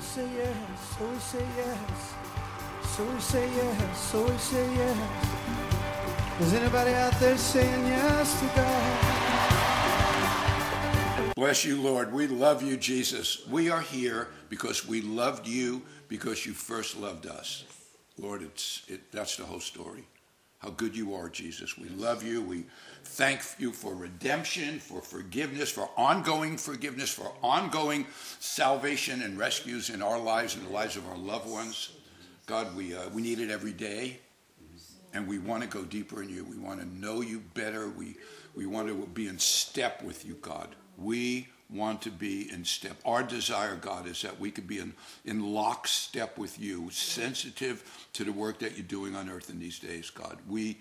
we say yes, so we say yes, so we say yes, so we say yes. Is anybody out there saying yes to God? Bless you, Lord. We love you, Jesus. We are here because we loved you because you first loved us. Lord, it's it, that's the whole story. How good you are, Jesus. We love you. We thank you for redemption, for forgiveness, for ongoing forgiveness, for ongoing salvation and rescues in our lives and the lives of our loved ones. God, we, uh, we need it every day, and we want to go deeper in you. We want to know you better. We, we want to be in step with you, God. We want to be in step. Our desire, God, is that we could be in, in lockstep with you, sensitive to the work that you're doing on earth in these days, God. We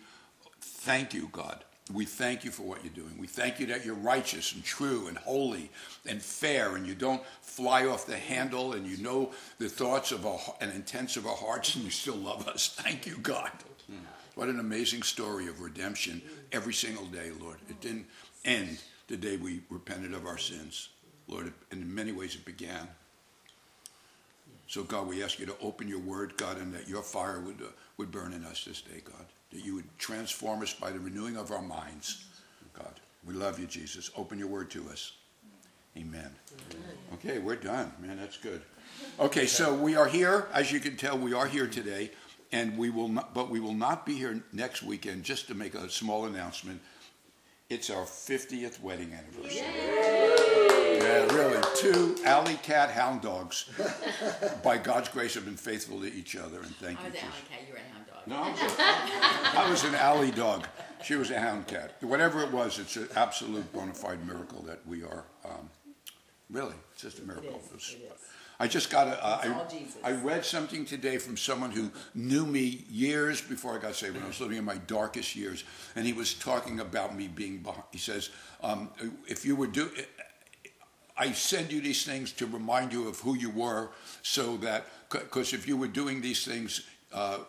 thank you, God. We thank you for what you're doing. We thank you that you're righteous and true and holy and fair, and you don't fly off the handle, and you know the thoughts of our, and intents of our hearts, and you still love us. Thank you, God. Hmm. What an amazing story of redemption every single day, Lord. It didn't end the day we repented of our sins. Lord, in many ways it began. So, God, we ask you to open your word, God, and that your fire would, uh, would burn in us this day, God. That you would transform us by the renewing of our minds, God. We love you, Jesus. Open your word to us. Amen. Okay, we're done. Man, that's good. Okay, so we are here. As you can tell, we are here today, and we will not, but we will not be here next weekend. Just to make a small announcement, it's our 50th wedding anniversary. Yeah, really. Two alley cat hound dogs, by God's grace, have been faithful to each other, and thank I you. was an alley cat, you were a hound dog. No, I was, I was an alley dog. She was a hound cat. Whatever it was, it's an absolute bona fide miracle that we are. Um, really, it's just a miracle. It's- it is. I just got a. Uh, I, I read something today from someone who knew me years before I got saved, when I was living in my darkest years, and he was talking about me being behind. He says, um, "If you were do, I send you these things to remind you of who you were, so that because if you were doing these things, uh,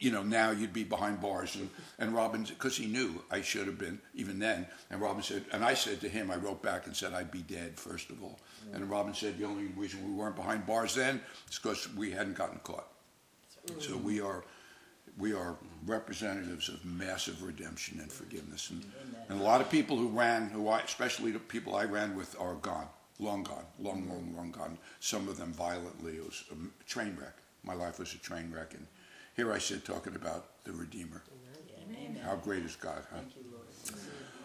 you know, now you'd be behind bars." And and Robin, because he knew I should have been even then, and Robin said, and I said to him, I wrote back and said I'd be dead first of all, and Robin said the only reason we weren't behind bars then is because we hadn't gotten caught. So we are. We are representatives of massive redemption and forgiveness, and, and a lot of people who ran, who I, especially the people I ran with, are gone long gone, long, long, long gone. Some of them violently. It was a train wreck. My life was a train wreck, and here I sit talking about the Redeemer. How great is God, huh?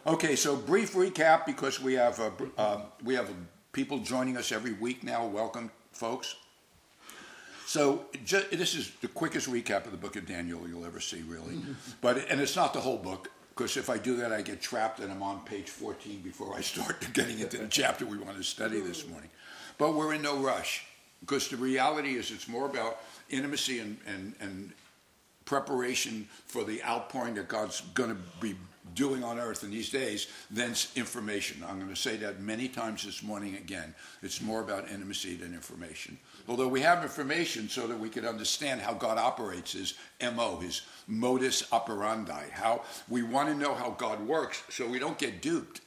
Okay, so brief recap because we have uh, uh, we have people joining us every week now. Welcome, folks. So ju- this is the quickest recap of the book of Daniel you'll ever see, really. But and it's not the whole book because if I do that, I get trapped and I'm on page 14 before I start getting into the chapter we want to study this morning. But we're in no rush because the reality is it's more about intimacy and and, and preparation for the outpouring that God's going to be doing on earth in these days than information. I'm going to say that many times this morning again. It's more about intimacy than information. Although we have information so that we can understand how God operates his MO, his modus operandi, how we want to know how God works so we don't get duped.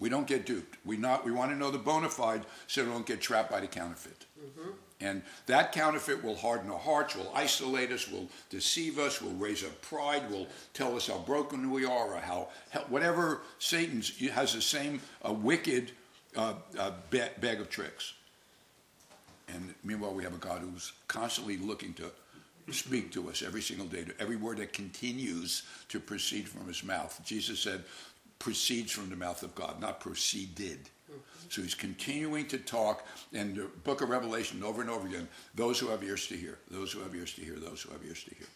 We don't get duped. We not we want to know the bona fide so we don't get trapped by the counterfeit. Mm-hmm. And that counterfeit will harden our hearts, will isolate us, will deceive us, will raise up pride, will tell us how broken we are, or how, whatever Satan's has the same uh, wicked uh, uh, ba- bag of tricks. And meanwhile, we have a God who's constantly looking to speak to us every single day, to every word that continues to proceed from his mouth. Jesus said, proceeds from the mouth of God, not proceeded. So he's continuing to talk, in the book of Revelation over and over again those who have ears to hear, those who have ears to hear, those who have ears to hear.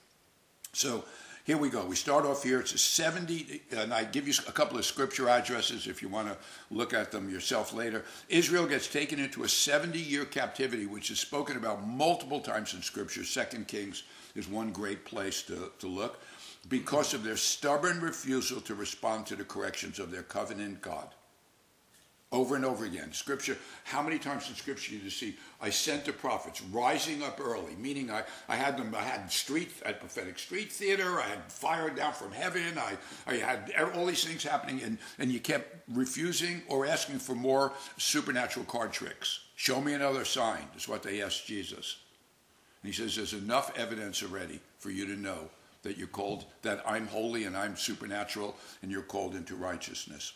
So here we go. We start off here. It's a 70, and I give you a couple of scripture addresses if you want to look at them yourself later. Israel gets taken into a 70 year captivity, which is spoken about multiple times in scripture. Second Kings is one great place to, to look because of their stubborn refusal to respond to the corrections of their covenant God. Over and over again. Scripture, how many times in Scripture do you see, I sent the prophets rising up early, meaning I, I had them, I had street, had prophetic street theater, I had fire down from heaven, I, I had all these things happening, and, and you kept refusing or asking for more supernatural card tricks. Show me another sign, is what they asked Jesus. And he says, There's enough evidence already for you to know that you're called, that I'm holy and I'm supernatural, and you're called into righteousness.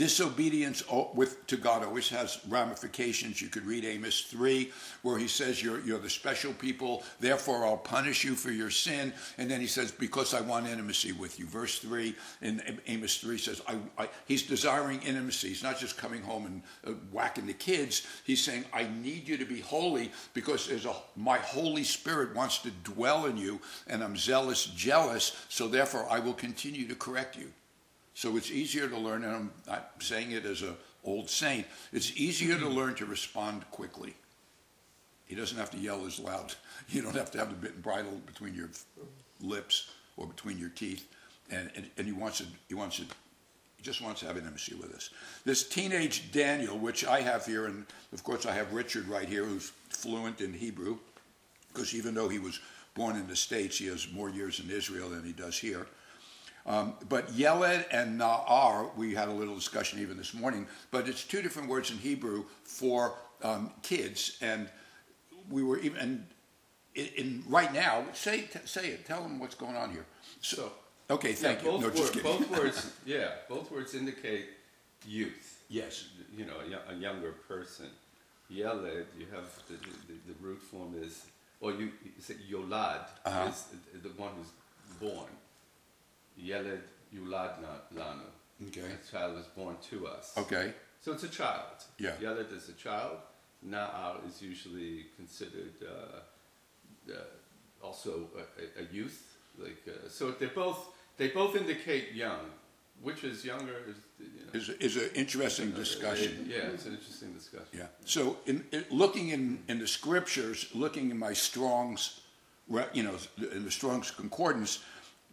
Disobedience with, to God always has ramifications. You could read Amos 3, where he says, you're, you're the special people, therefore I'll punish you for your sin. And then he says, Because I want intimacy with you. Verse 3 in Amos 3 says, I, I, He's desiring intimacy. He's not just coming home and uh, whacking the kids. He's saying, I need you to be holy because there's a, my Holy Spirit wants to dwell in you, and I'm zealous, jealous, so therefore I will continue to correct you. So it's easier to learn, and I'm, I'm saying it as an old saint, it's easier to mm-hmm. learn to respond quickly. He doesn't have to yell as loud. You don't have to have the bit and bridle between your lips or between your teeth. And, and, and he wants to, he wants to, he just wants to have intimacy with us. This teenage Daniel, which I have here, and of course I have Richard right here, who's fluent in Hebrew, because even though he was born in the States, he has more years in Israel than he does here. Um, but Yeled and Na'ar, we had a little discussion even this morning, but it's two different words in Hebrew for um, kids. And we were even, in, in right now, say, t- say it, tell them what's going on here. So, okay, thank yeah, you. Both, no, word, both words, yeah, both words indicate youth. Yes. You know, a, a younger person. Yeled, you have the, the, the, root form is, or you, you say Yolad, uh-huh. is the one who's born. Yeled Yuladna Lanu. Okay. A child was born to us. Okay. So it's a child. Yeah. Yeled is a child. Na'ar is usually considered uh, uh, also a, a, youth. Like uh, so, they both they both indicate young. Which is younger is you know, is, is an interesting discussion. yeah, it's an interesting discussion. Yeah. So, in, in, looking in, in the scriptures, looking in my Strong's, you know, in the Strong's concordance,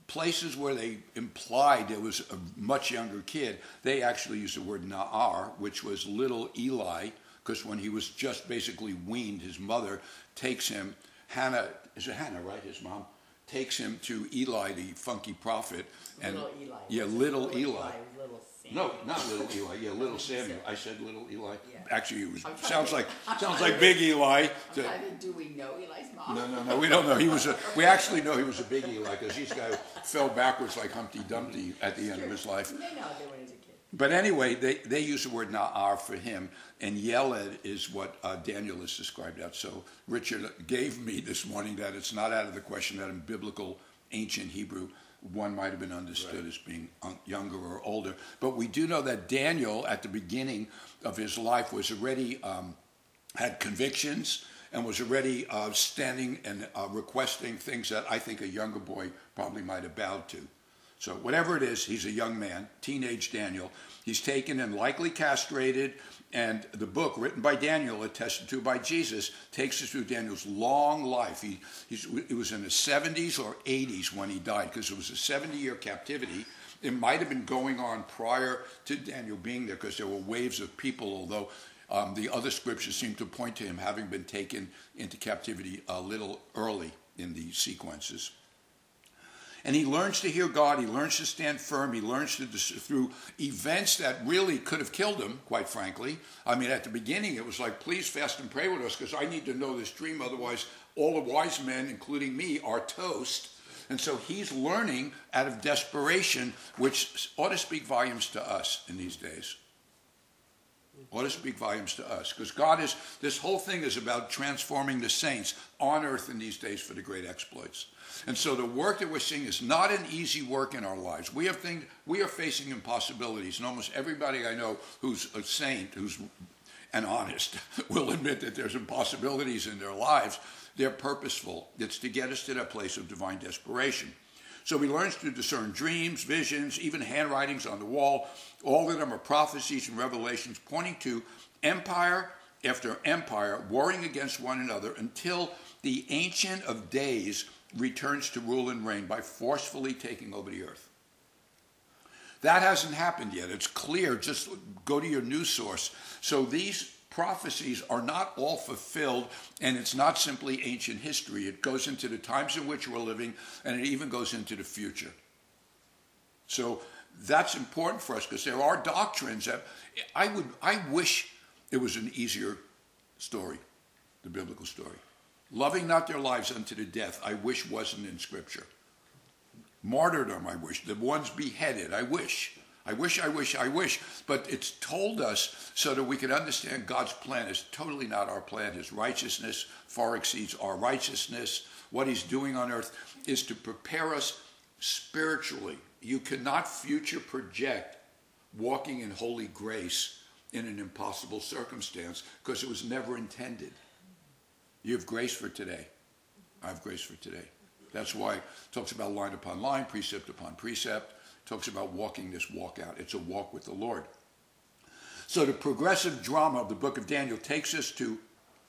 places where they implied there was a much younger kid, they actually used the word Na'ar, which was little Eli, because when he was just basically weaned, his mother takes him, Hannah, is it Hannah, right, his mom? Takes him to Eli, the funky prophet. And, little Eli. Yeah, little, little Eli. Eli. Little no, not little Eli. Yeah, little Samuel. I said little Eli. Yeah. Actually, it was sounds like sounds like Big Eli. To, do we know Eli's mom? No, no, no. We don't know. He was a. We actually know he was a Big Eli because this guy fell backwards like Humpty Dumpty at the end of his life. They know they were a kid. But anyway, they, they use the word na'ar for him, and yeled is what uh, Daniel is described as. So Richard gave me this morning that it's not out of the question that in biblical ancient Hebrew one might have been understood right. as being younger or older. But we do know that Daniel, at the beginning of his life, was already um, had convictions and was already uh, standing and uh, requesting things that I think a younger boy probably might have bowed to. So whatever it is, he's a young man, teenage Daniel. He's taken and likely castrated and the book, written by Daniel, attested to by Jesus, takes us through Daniel's long life. He, it was in the 70s or 80s when he died, because it was a 70 year captivity. It might have been going on prior to Daniel being there, because there were waves of people, although um, the other scriptures seem to point to him having been taken into captivity a little early in the sequences. And he learns to hear God. He learns to stand firm. He learns to, through events that really could have killed him, quite frankly. I mean, at the beginning, it was like, please fast and pray with us because I need to know this dream. Otherwise, all the wise men, including me, are toast. And so he's learning out of desperation, which ought to speak volumes to us in these days. Ought to speak volumes to us. Because God is, this whole thing is about transforming the saints on earth in these days for the great exploits. And so the work that we're seeing is not an easy work in our lives. We have things, we are facing impossibilities, and almost everybody I know who's a saint, who's and honest, will admit that there's impossibilities in their lives. They're purposeful. It's to get us to that place of divine desperation. So he learns to discern dreams, visions, even handwritings on the wall. All of them are prophecies and revelations pointing to empire after empire warring against one another until the Ancient of Days returns to rule and reign by forcefully taking over the earth. That hasn't happened yet. It's clear. Just go to your news source. So these prophecies are not all fulfilled, and it's not simply ancient history. It goes into the times in which we're living, and it even goes into the future. So that's important for us because there are doctrines that I would I wish it was an easier story, the biblical story. Loving not their lives unto the death, I wish wasn't in Scripture. Martyrdom, I wish. The ones beheaded, I wish. I wish, I wish, I wish. But it's told us so that we can understand God's plan is totally not our plan. His righteousness far exceeds our righteousness. What He's doing on earth is to prepare us spiritually. You cannot future project walking in holy grace in an impossible circumstance because it was never intended. You have grace for today. I have grace for today. That's why it talks about line upon line, precept upon precept. Talks about walking this walk out. It's a walk with the Lord. So the progressive drama of the book of Daniel takes us to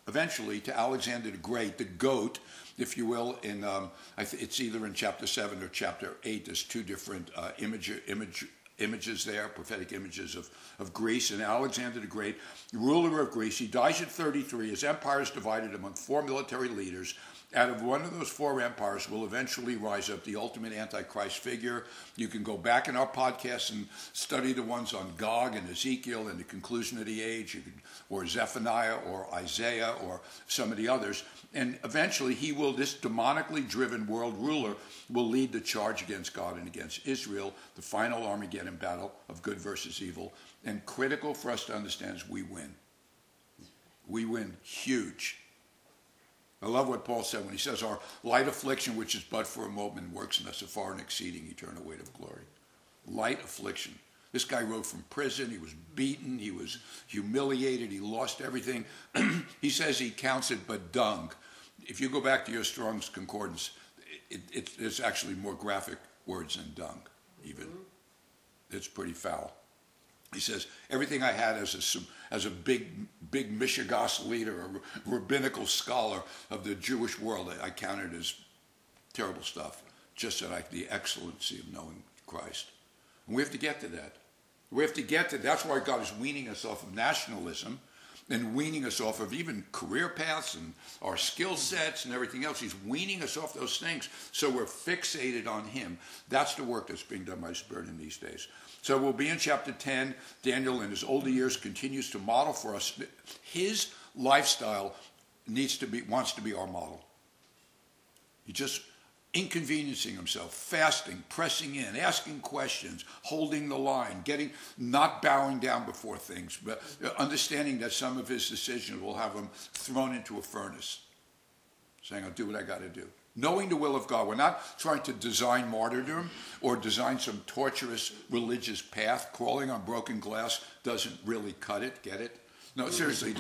eventually to Alexander the Great, the goat, if you will. In um, it's either in chapter seven or chapter eight. There's two different uh, image, image, images there, prophetic images of, of Greece. And Alexander the Great, ruler of Greece, he dies at 33. His empire is divided among four military leaders. Out of one of those four empires will eventually rise up the ultimate Antichrist figure. You can go back in our podcast and study the ones on Gog and Ezekiel and the conclusion of the age, you or Zephaniah or Isaiah or some of the others. And eventually, he will, this demonically driven world ruler, will lead the charge against God and against Israel, the final Armageddon battle of good versus evil. And critical for us to understand is we win. We win huge. I love what Paul said when he says, Our light affliction, which is but for a moment, works in us a far and exceeding eternal weight of glory. Light affliction. This guy wrote from prison. He was beaten. He was humiliated. He lost everything. he says he counts it but dung. If you go back to your Strong's Concordance, it, it, it's actually more graphic words than dung, even. Mm-hmm. It's pretty foul. He says, everything I had as a, as a big, big Mishigas leader, a rabbinical scholar of the Jewish world, I counted as terrible stuff, just I, the excellency of knowing Christ. And we have to get to that. We have to get to that's why God is weaning us off of nationalism and weaning us off of even career paths and our skill sets and everything else. He's weaning us off those things so we're fixated on Him. That's the work that's being done by Spirit in these days. So we'll be in chapter 10. Daniel, in his older years, continues to model for us. His lifestyle needs to be, wants to be our model. He just inconveniencing himself, fasting, pressing in, asking questions, holding the line, getting not bowing down before things, but understanding that some of his decisions will have him thrown into a furnace, saying, I'll do what I got to do. Knowing the will of God. We're not trying to design martyrdom or design some torturous religious path. Crawling on broken glass doesn't really cut it. Get it? No, seriously,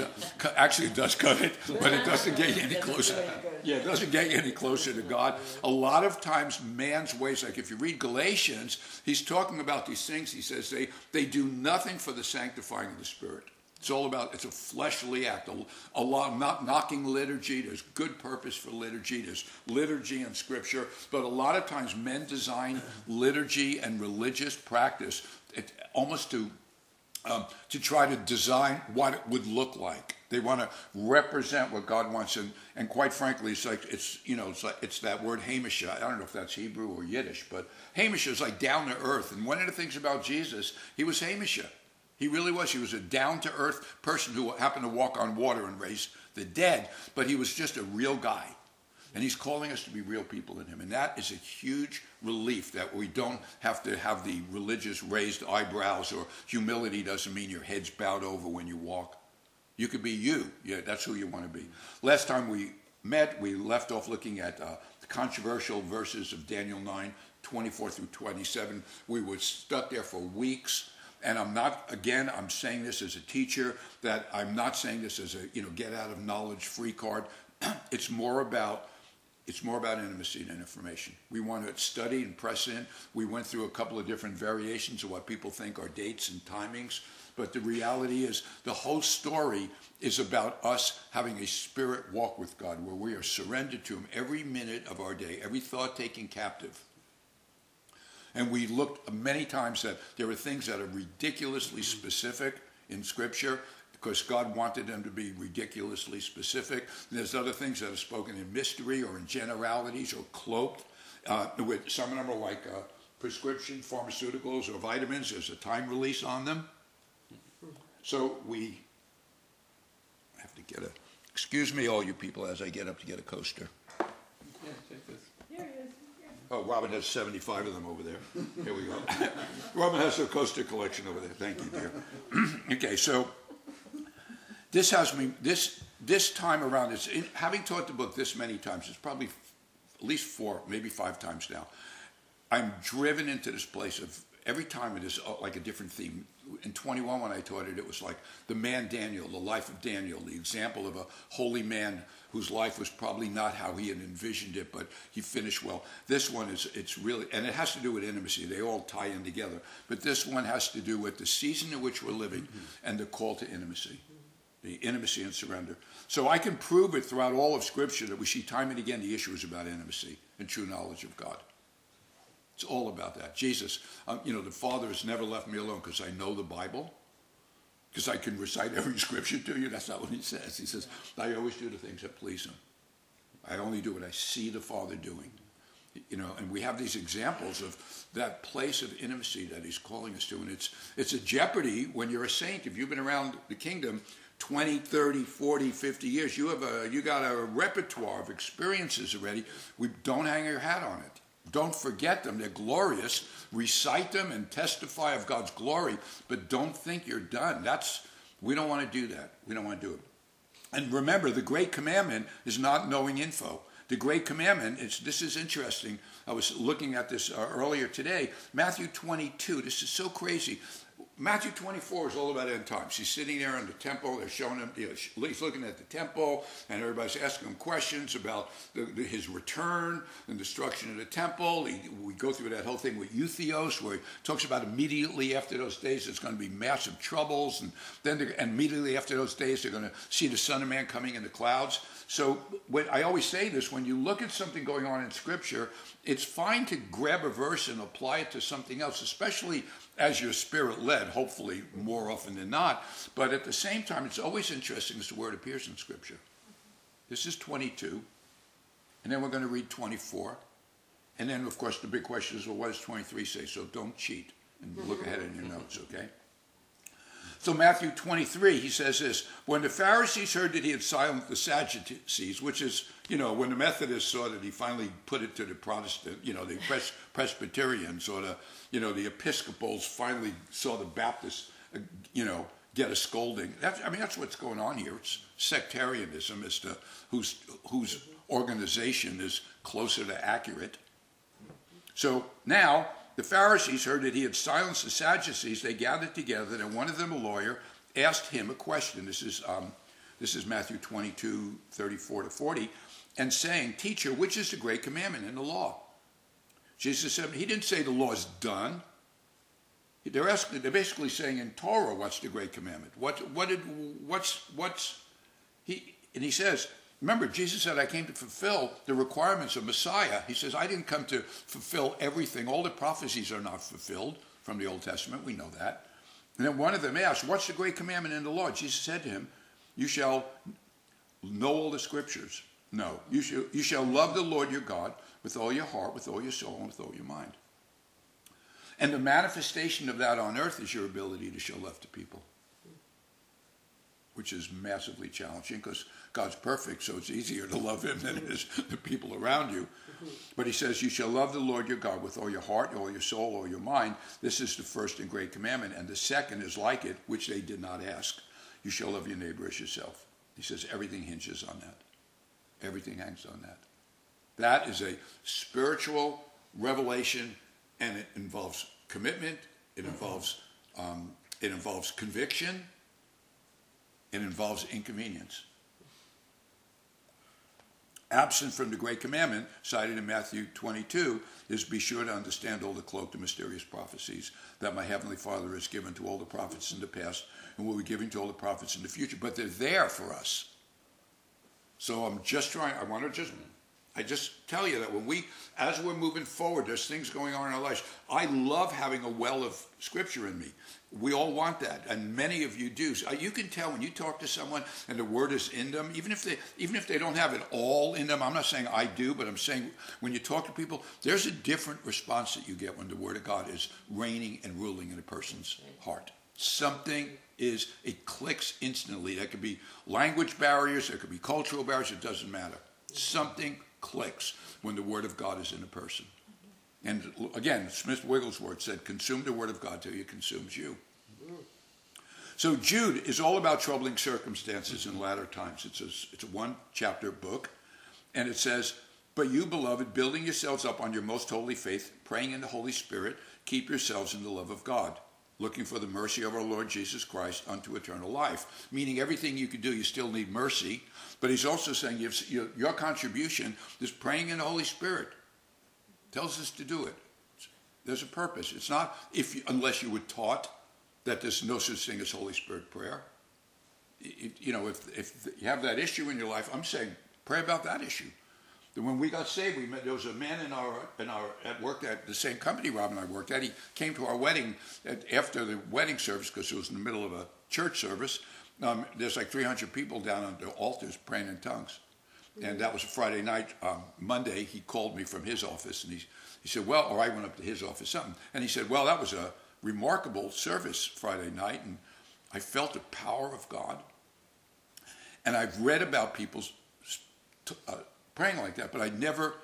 actually it does cut it, but it doesn't get you any closer. Yeah, it doesn't get you any closer to God. A lot of times, man's ways, like if you read Galatians, he's talking about these things. He says they, they do nothing for the sanctifying of the Spirit. It's all about, it's a fleshly act. A, a lot, not knocking liturgy. There's good purpose for liturgy. There's liturgy and scripture. But a lot of times men design liturgy and religious practice it, almost to um, to try to design what it would look like. They want to represent what God wants, and, and quite frankly, it's like it's you know it's like it's that word heimish. I don't know if that's Hebrew or Yiddish, but heimish is like down to earth. And one of the things about Jesus, he was heimish. He really was. He was a down to earth person who happened to walk on water and raise the dead, but he was just a real guy. And he's calling us to be real people in him. And that is a huge relief that we don't have to have the religious raised eyebrows or humility doesn't mean your head's bowed over when you walk. You could be you. Yeah, that's who you want to be. Last time we met, we left off looking at uh, the controversial verses of Daniel 9, 24 through 27. We were stuck there for weeks. And I'm not, again, I'm saying this as a teacher, that I'm not saying this as a, you know, get out of knowledge free card. it's more about it's more about intimacy than information. We want to study and press in. We went through a couple of different variations of what people think are dates and timings, but the reality is the whole story is about us having a spirit walk with God where we are surrendered to Him every minute of our day, every thought taken captive. And we looked many times that there are things that are ridiculously specific in Scripture because God wanted them to be ridiculously specific. And there's other things that are spoken in mystery or in generalities or cloaked. Uh, with some of them are like uh, prescription pharmaceuticals or vitamins. There's a time release on them. So we have to get a. Excuse me, all you people, as I get up to get a coaster. Oh, Robin has 75 of them over there. Here we go. Robin has a coaster collection over there. Thank you, dear. okay, so this has me, this, this time around, it's in, having taught the book this many times, it's probably f- at least four, maybe five times now. I'm driven into this place of every time it is uh, like a different theme. In 21, when I taught it, it was like the man Daniel, the life of Daniel, the example of a holy man whose life was probably not how he had envisioned it, but he finished well. This one is, it's really, and it has to do with intimacy. They all tie in together. But this one has to do with the season in which we're living and the call to intimacy, the intimacy and surrender. So I can prove it throughout all of Scripture that we see time and again the issue is about intimacy and true knowledge of God. It's all about that. Jesus, um, you know, the Father has never left me alone because I know the Bible, because I can recite every scripture to you. That's not what he says. He says, I always do the things that please him. I only do what I see the Father doing. You know, and we have these examples of that place of intimacy that he's calling us to. And it's, it's a jeopardy when you're a saint. If you've been around the kingdom 20, 30, 40, 50 years, you have a you got a repertoire of experiences already. We don't hang your hat on it. Don't forget them. They're glorious. Recite them and testify of God's glory, but don't think you're done. That's we don't want to do that. We don't want to do it. And remember, the great commandment is not knowing info. The great commandment is this is interesting. I was looking at this uh, earlier today. Matthew 22. This is so crazy. Matthew 24 is all about end times. He's sitting there in the temple. They're showing him, you know, he's looking at the temple, and everybody's asking him questions about the, the, his return and destruction of the temple. He, we go through that whole thing with Eutheos, where he talks about immediately after those days, there's going to be massive troubles, and then and immediately after those days, they're going to see the Son of Man coming in the clouds. So when, I always say this: when you look at something going on in Scripture, it's fine to grab a verse and apply it to something else, especially as you're spirit led, hopefully more often than not. But at the same time, it's always interesting as to where it appears in Scripture. This is 22, and then we're going to read 24. And then, of course, the big question is well, what does 23 say? So don't cheat and look ahead in your notes, okay? So, Matthew 23, he says this When the Pharisees heard that he had silenced the Sadducees, which is, you know, when the Methodists saw that he finally put it to the Protestant, you know, the Pres- Presbyterians or the, you know, the Episcopals finally saw the Baptists, uh, you know, get a scolding. That's, I mean, that's what's going on here. It's sectarianism as to whose, whose organization is closer to accurate. So now the Pharisees heard that he had silenced the Sadducees. They gathered together, and one of them, a lawyer, asked him a question. This is, um, this is Matthew 22, 34 to 40, and saying, Teacher, which is the great commandment in the law? Jesus said, He didn't say the law is done. They're, asking, they're basically saying in Torah, what's the great commandment? What, what did, what's, what's, he, and he says, Remember, Jesus said, I came to fulfill the requirements of Messiah. He says, I didn't come to fulfill everything. All the prophecies are not fulfilled from the Old Testament. We know that. And then one of them asked, What's the great commandment in the law? Jesus said to him, You shall know all the scriptures. No. You shall, you shall love the Lord your God with all your heart, with all your soul, and with all your mind. And the manifestation of that on earth is your ability to show love to people which is massively challenging because God's perfect, so it's easier to love Him than it is the people around you. But He says, You shall love the Lord your God with all your heart, all your soul, all your mind. This is the first and great commandment. And the second is like it, which they did not ask. You shall love your neighbor as yourself. He says, Everything hinges on that. Everything hangs on that. That is a spiritual revelation, and it involves commitment, it involves, um, it involves conviction it involves inconvenience. Absent from the Great Commandment, cited in Matthew 22, is be sure to understand all the cloaked and mysterious prophecies that my Heavenly Father has given to all the prophets in the past and will be giving to all the prophets in the future. But they're there for us. So I'm just trying, I want to just, I just tell you that when we, as we're moving forward, there's things going on in our lives. I love having a well of scripture in me. We all want that, and many of you do. So uh, you can tell when you talk to someone and the word is in them, even if they even if they don't have it all in them. I'm not saying I do, but I'm saying when you talk to people, there's a different response that you get when the word of God is reigning and ruling in a person's heart. Something is it clicks instantly. That could be language barriers, there could be cultural barriers. It doesn't matter. Something clicks when the Word of God is in a person. And again, Smith Wigglesworth said, consume the Word of God till it consumes you. So Jude is all about troubling circumstances in latter times. It's a, it's a one chapter book, and it says, But you, beloved, building yourselves up on your most holy faith, praying in the Holy Spirit, keep yourselves in the love of God, looking for the mercy of our Lord Jesus Christ unto eternal life. Meaning everything you can do, you still need mercy, but he's also saying your, your contribution is praying in the Holy Spirit. Tells us to do it. There's a purpose. It's not if you, unless you were taught that there's no such thing as Holy Spirit prayer. It, you know, if, if you have that issue in your life, I'm saying pray about that issue. When we got saved, we met. There was a man in our in our at work at the same company Rob and I worked at. He came to our wedding at, after the wedding service because it was in the middle of a church service, um, there's like 300 people down on the altars praying in tongues. And that was a Friday night. Um, Monday, he called me from his office and he, he said, Well, or I went up to his office, something. And he said, Well, that was a remarkable service Friday night. And I felt the power of God. And I've read about people uh, praying like that, but I never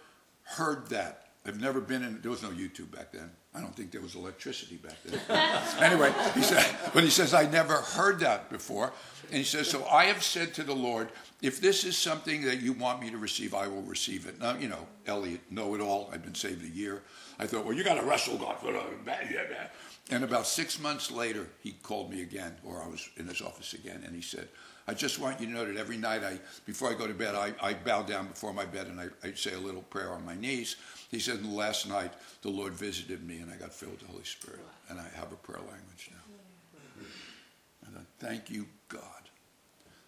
heard that. I've never been in, there was no YouTube back then. I don't think there was electricity back then. anyway, he said, when he says, I never heard that before. And he says, So I have said to the Lord, if this is something that you want me to receive, I will receive it. Now, you know, Elliot, know it all. I've been saved a year. I thought, well, you got to wrestle God. And about six months later, he called me again, or I was in his office again, and he said, I just want you to know that every night I, before I go to bed, I, I bow down before my bed and I, I say a little prayer on my knees. He said, and last night the Lord visited me and I got filled with the Holy Spirit. And I have a prayer language now. And I thank you, God.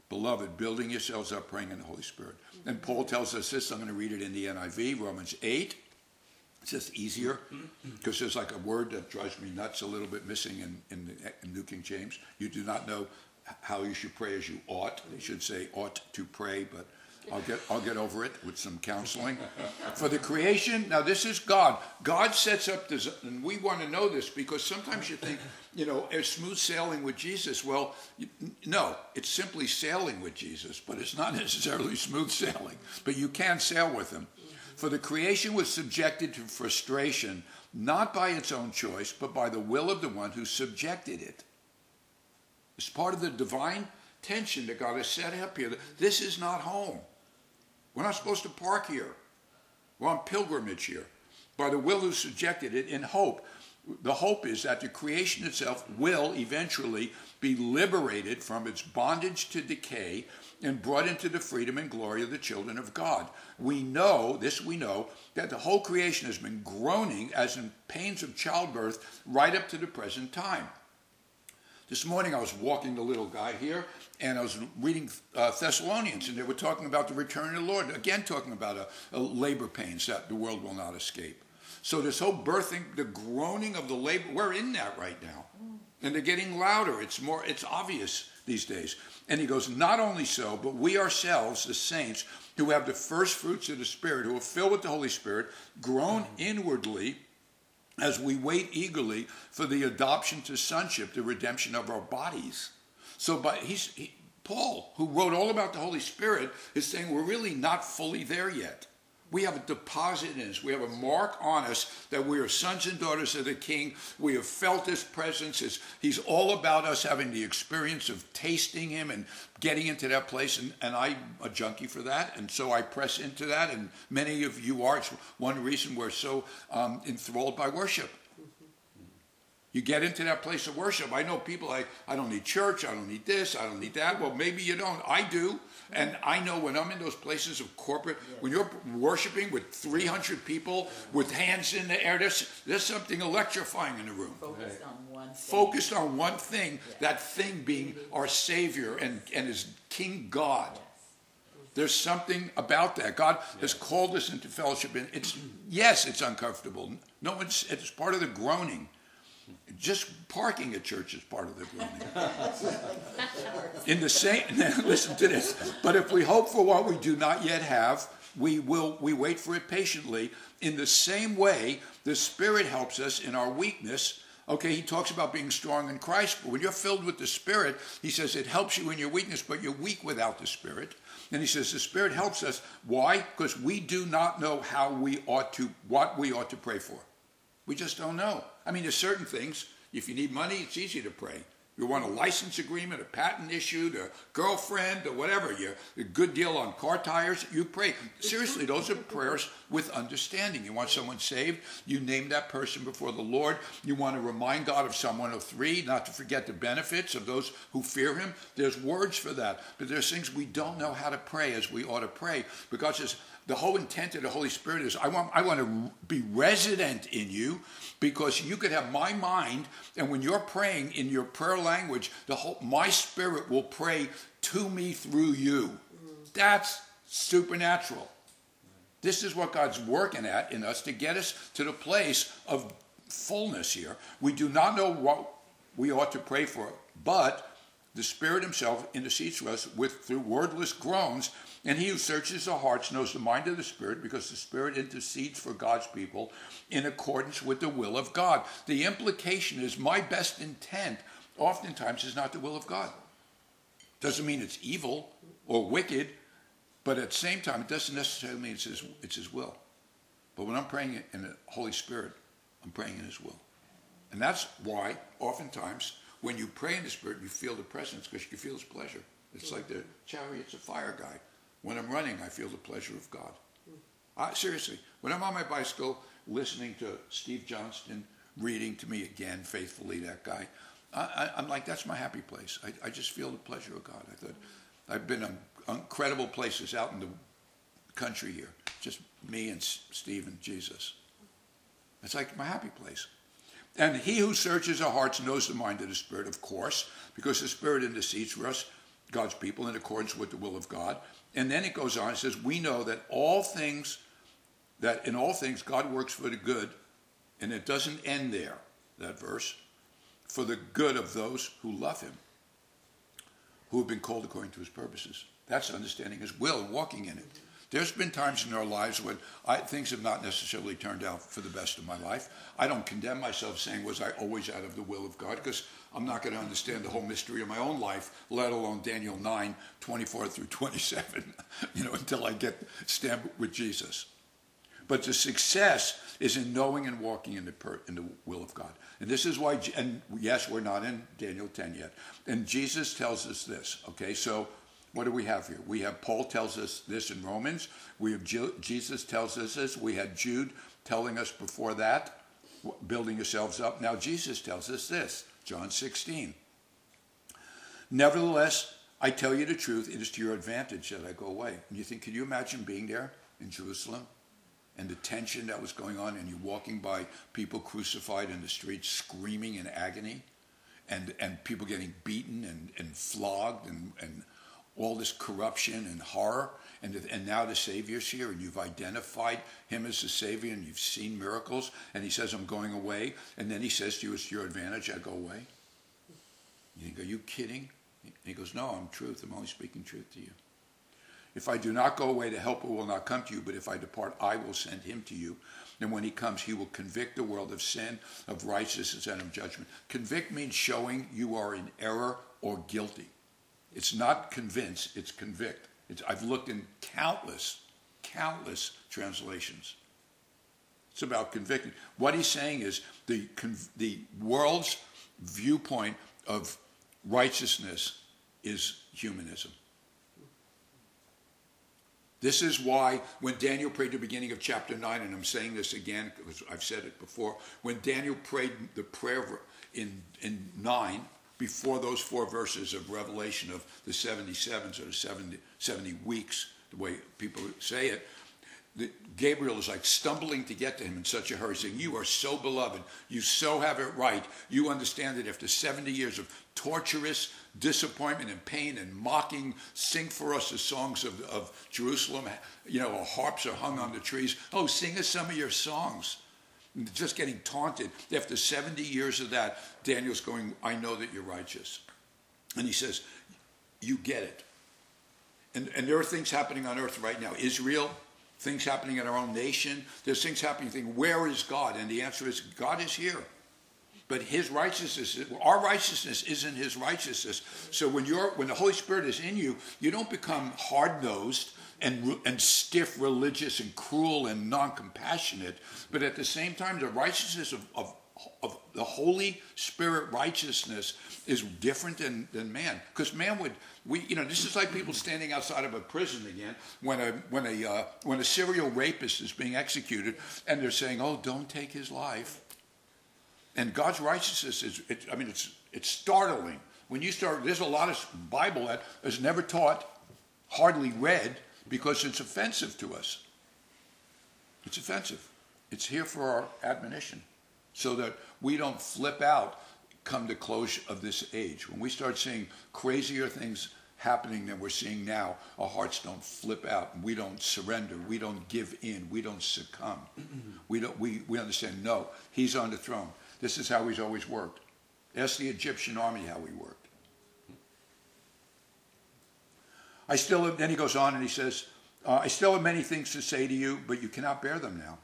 Beloved, building yourselves up, praying in the Holy Spirit. And Paul tells us this, I'm going to read it in the NIV, Romans 8. It's just easier because there's like a word that drives me nuts a little bit missing in, in, the, in New King James. You do not know how you should pray as you ought. They should say ought to pray, but I'll get I'll get over it with some counseling. For the creation, now this is God. God sets up this, and we want to know this because sometimes you think, you know, it's smooth sailing with Jesus. Well, no, it's simply sailing with Jesus, but it's not necessarily smooth sailing. But you can sail with him. For the creation was subjected to frustration, not by its own choice, but by the will of the one who subjected it it's part of the divine tension that God has set up here. This is not home. We're not supposed to park here. We're on pilgrimage here. By the will who subjected it in hope. The hope is that the creation itself will eventually be liberated from its bondage to decay and brought into the freedom and glory of the children of God. We know, this we know, that the whole creation has been groaning as in pains of childbirth right up to the present time. This morning I was walking the little guy here, and I was reading uh, Thessalonians, and they were talking about the return of the Lord. Again, talking about a, a labor pains that the world will not escape. So this whole birthing, the groaning of the labor, we're in that right now, and they're getting louder. It's more, it's obvious these days. And he goes, not only so, but we ourselves, the saints, who have the first fruits of the Spirit, who are filled with the Holy Spirit, groan inwardly as we wait eagerly for the adoption to sonship, the redemption of our bodies. So, but he's he, Paul, who wrote all about the Holy Spirit, is saying we're really not fully there yet. We have a deposit in us. We have a mark on us that we are sons and daughters of the King. We have felt His presence. He's all about us having the experience of tasting Him and getting into that place. And, and I'm a junkie for that. And so I press into that. And many of you are. It's one reason we're so um, enthralled by worship. You get into that place of worship. I know people like, I don't need church, I don't need this, I don't need that. Well, maybe you don't. I do. And I know when I'm in those places of corporate, when you're worshiping with 300 people with hands in the air, there's, there's something electrifying in the room. Focused on one thing. Focused on one thing, that thing being our Savior and, and His King God. There's something about that. God has called us into fellowship, and it's yes, it's uncomfortable. No, it's it's part of the groaning. Just parking at church is part of the groaning. In the same, listen to this. But if we hope for what we do not yet have, we will we wait for it patiently. In the same way, the Spirit helps us in our weakness. Okay, he talks about being strong in Christ, but when you're filled with the Spirit, he says it helps you in your weakness, but you're weak without the Spirit. And he says the Spirit helps us. Why? Because we do not know how we ought to, what we ought to pray for. We just don't know. I mean, there's certain things. If you need money, it's easy to pray. You want a license agreement, a patent issued, a girlfriend, or whatever, you a good deal on car tires, you pray. Seriously, those are prayers with understanding. You want someone saved, you name that person before the Lord. You want to remind God of someone Psalm 103, not to forget the benefits of those who fear Him. There's words for that, but there's things we don't know how to pray as we ought to pray because it's the whole intent of the Holy Spirit is I want I want to be resident in you because you could have my mind and when you're praying in your prayer language the whole my spirit will pray to me through you. That's supernatural. This is what God's working at in us to get us to the place of fullness here. We do not know what we ought to pray for, but the Spirit Himself intercedes for us with through wordless groans and he who searches the hearts knows the mind of the Spirit because the Spirit intercedes for God's people in accordance with the will of God. The implication is my best intent oftentimes is not the will of God. Doesn't mean it's evil or wicked, but at the same time, it doesn't necessarily mean it's his, it's his will. But when I'm praying in the Holy Spirit, I'm praying in his will. And that's why oftentimes when you pray in the Spirit, you feel the presence because you feel his pleasure. It's like the chariots of fire guy. When I'm running, I feel the pleasure of God. I, seriously, when I'm on my bicycle listening to Steve Johnston reading to me again faithfully, that guy, I, am like, that's my happy place. I, I, just feel the pleasure of God. I thought, I've been in incredible places out in the country here, just me and Steve and Jesus. It's like my happy place. And he who searches our hearts knows the mind of the Spirit, of course, because the Spirit intercedes for us, God's people, in accordance with the will of God. And then it goes on, it says, We know that all things, that in all things God works for the good, and it doesn't end there, that verse, for the good of those who love him, who have been called according to his purposes. That's understanding his will walking in it. There's been times in our lives when I, things have not necessarily turned out for the best of my life. I don't condemn myself saying, was I always out of the will of God? Because I'm not going to understand the whole mystery of my own life, let alone Daniel 9, 24 through 27, you know, until I get stamped with Jesus. But the success is in knowing and walking in the, per, in the will of God. And this is why, and yes, we're not in Daniel 10 yet. And Jesus tells us this, okay? So what do we have here? We have Paul tells us this in Romans. We have Jesus tells us this. We had Jude telling us before that, building yourselves up. Now Jesus tells us this, John 16. Nevertheless, I tell you the truth, it is to your advantage that I go away. And you think, can you imagine being there in Jerusalem and the tension that was going on and you walking by people crucified in the streets screaming in agony and, and people getting beaten and, and flogged and, and all this corruption and horror, and, and now the Savior's here, and you've identified him as the Savior, and you've seen miracles, and he says, I'm going away, and then he says to you, it's your advantage I go away. You think, are you kidding? And he goes, no, I'm truth. I'm only speaking truth to you. If I do not go away, the helper will not come to you, but if I depart, I will send him to you. And when he comes, he will convict the world of sin, of righteousness, and of judgment. Convict means showing you are in error or guilty. It's not convince, it's convict. It's, I've looked in countless, countless translations. It's about convicting. What he's saying is the, the world's viewpoint of righteousness is humanism. This is why when Daniel prayed the beginning of chapter 9, and I'm saying this again because I've said it before, when Daniel prayed the prayer in, in 9, before those four verses of Revelation of the 77s or the 70, 70 weeks, the way people say it, Gabriel is like stumbling to get to him in such a hurry, saying, You are so beloved. You so have it right. You understand that after 70 years of torturous disappointment and pain and mocking, sing for us the songs of, of Jerusalem. You know, our harps are hung on the trees. Oh, sing us some of your songs. Just getting taunted. After 70 years of that, Daniel's going, I know that you're righteous. And he says, You get it. And, and there are things happening on earth right now. Israel, things happening in our own nation. There's things happening. Think, where is God? And the answer is, God is here. But His righteousness, our righteousness, isn't His righteousness. So when you're, when the Holy Spirit is in you, you don't become hard nosed and and stiff, religious, and cruel and non-compassionate. But at the same time, the righteousness of, of of the Holy Spirit righteousness is different than, than man. Because man would we you know this is like people standing outside of a prison again when a when a uh, when a serial rapist is being executed and they're saying oh don't take his life and God's righteousness is it, I mean it's it's startling when you start there's a lot of Bible that is never taught hardly read because it's offensive to us it's offensive it's here for our admonition so that we don't flip out come the close of this age. When we start seeing crazier things happening than we're seeing now, our hearts don't flip out. We don't surrender. We don't give in. We don't succumb. we, don't, we, we understand, no, he's on the throne. This is how he's always worked. Ask the Egyptian army how he worked. I still, then he goes on and he says, uh, I still have many things to say to you, but you cannot bear them now.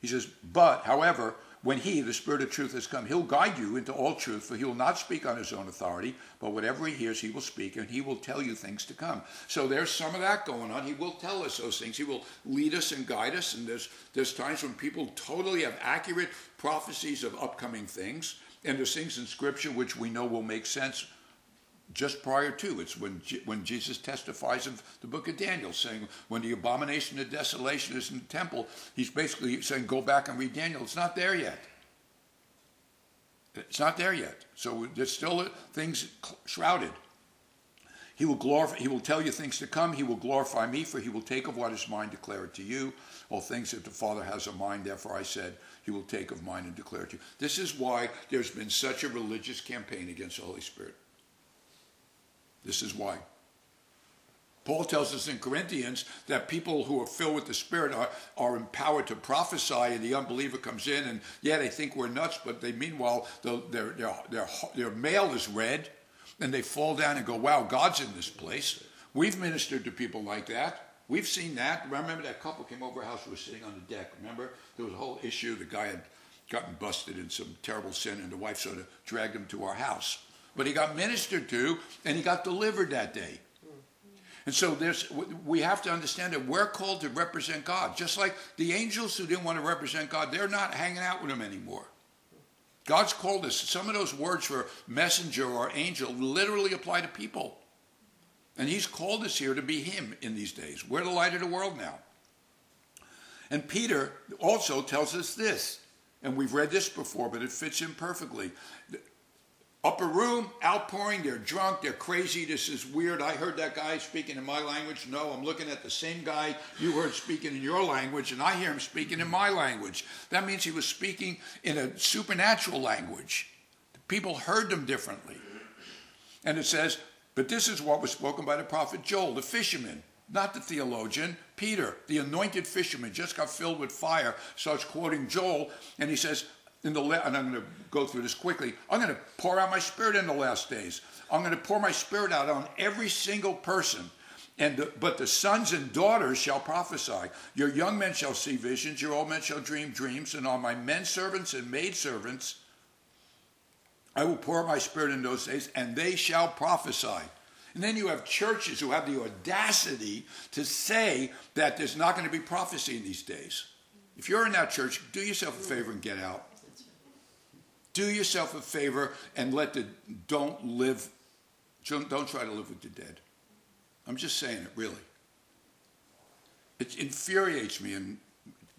He says, But, however, when he, the Spirit of truth, has come, he'll guide you into all truth, for he will not speak on his own authority, but whatever he hears, he will speak, and he will tell you things to come. So there's some of that going on. He will tell us those things. He will lead us and guide us. And there's, there's times when people totally have accurate prophecies of upcoming things, and there's things in Scripture which we know will make sense just prior to. It's when, when Jesus testifies of the book of Daniel, saying when the abomination of desolation is in the temple, he's basically saying, go back and read Daniel. It's not there yet. It's not there yet. So there's still things shrouded. He will glorify, he will tell you things to come. He will glorify me, for he will take of what is mine, declare it to you. All things that the Father has of mine, therefore I said, he will take of mine and declare it to you. This is why there's been such a religious campaign against the Holy Spirit. This is why. Paul tells us in Corinthians that people who are filled with the Spirit are, are empowered to prophesy, and the unbeliever comes in, and yeah, they think we're nuts, but they meanwhile the, their, their, their, their mail is read, and they fall down and go, wow, God's in this place. We've ministered to people like that. We've seen that. Remember that couple came over our house, we were sitting on the deck. Remember? There was a whole issue. The guy had gotten busted in some terrible sin, and the wife sort of dragged him to our house. But he got ministered to and he got delivered that day. And so there's, we have to understand that we're called to represent God. Just like the angels who didn't want to represent God, they're not hanging out with him anymore. God's called us. Some of those words for messenger or angel literally apply to people. And he's called us here to be him in these days. We're the light of the world now. And Peter also tells us this, and we've read this before, but it fits in perfectly. Upper room, outpouring, they're drunk, they're crazy, this is weird. I heard that guy speaking in my language. No, I'm looking at the same guy you heard speaking in your language, and I hear him speaking in my language. That means he was speaking in a supernatural language. People heard them differently. And it says, but this is what was spoken by the prophet Joel, the fisherman, not the theologian. Peter, the anointed fisherman, just got filled with fire, starts quoting Joel, and he says, in the la- and I'm going to go through this quickly. I'm going to pour out my spirit in the last days. I'm going to pour my spirit out on every single person. And the, but the sons and daughters shall prophesy. Your young men shall see visions. Your old men shall dream dreams. And on my men servants and maid servants, I will pour my spirit in those days, and they shall prophesy. And then you have churches who have the audacity to say that there's not going to be prophecy in these days. If you're in that church, do yourself a favor and get out. Do yourself a favor and let the don't live, don't try to live with the dead. I'm just saying it, really. It infuriates me, and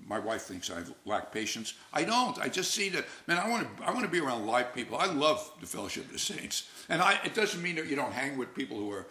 my wife thinks I lack patience. I don't. I just see that, man, I want to, I want to be around live people. I love the fellowship of the saints. And I, it doesn't mean that you don't hang with people who are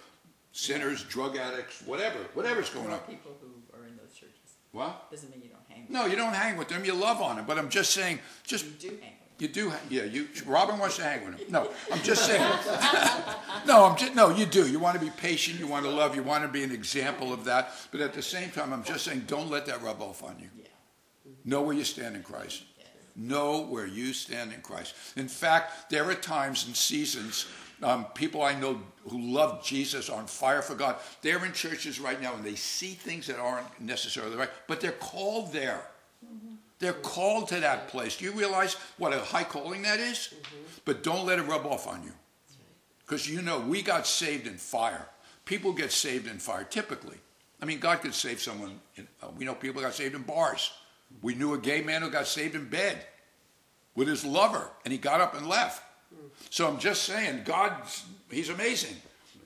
sinners, drug addicts, whatever, whatever's going on. people who are in those churches. What? Doesn't mean you don't hang with No, you don't hang with them. You love on them. But I'm just saying, just. You do hang with You do, ha- yeah. You Robin wants to hang with him. No, I'm just saying. no, I'm just no. You do. You want to be patient. You want to love. You want to be an example of that. But at the same time, I'm just saying, don't let that rub off on you. Yeah. Know where you stand in Christ. Yes. Know where you stand in Christ. In fact, there are times and seasons. Um, people I know who love Jesus are on fire for God. They're in churches right now and they see things that aren't necessarily right, but they're called there. They're called to that place. Do you realize what a high calling that is? But don't let it rub off on you. Because you know, we got saved in fire. People get saved in fire, typically. I mean, God could save someone. In, uh, we know people got saved in bars. We knew a gay man who got saved in bed with his lover, and he got up and left. So I'm just saying, God, He's amazing.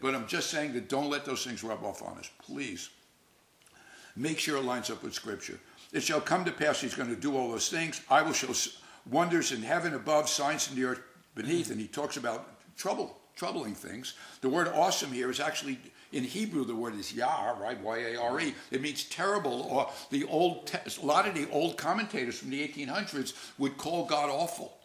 But I'm just saying that don't let those things rub off on us, please. Make sure it lines up with Scripture. It shall come to pass, He's going to do all those things. I will show wonders in heaven above, signs in the earth beneath. And He talks about trouble, troubling things. The word awesome here is actually in Hebrew. The word is yar, right? Y-A-R-E. It means terrible. Or the old, a lot of the old commentators from the 1800s would call God awful.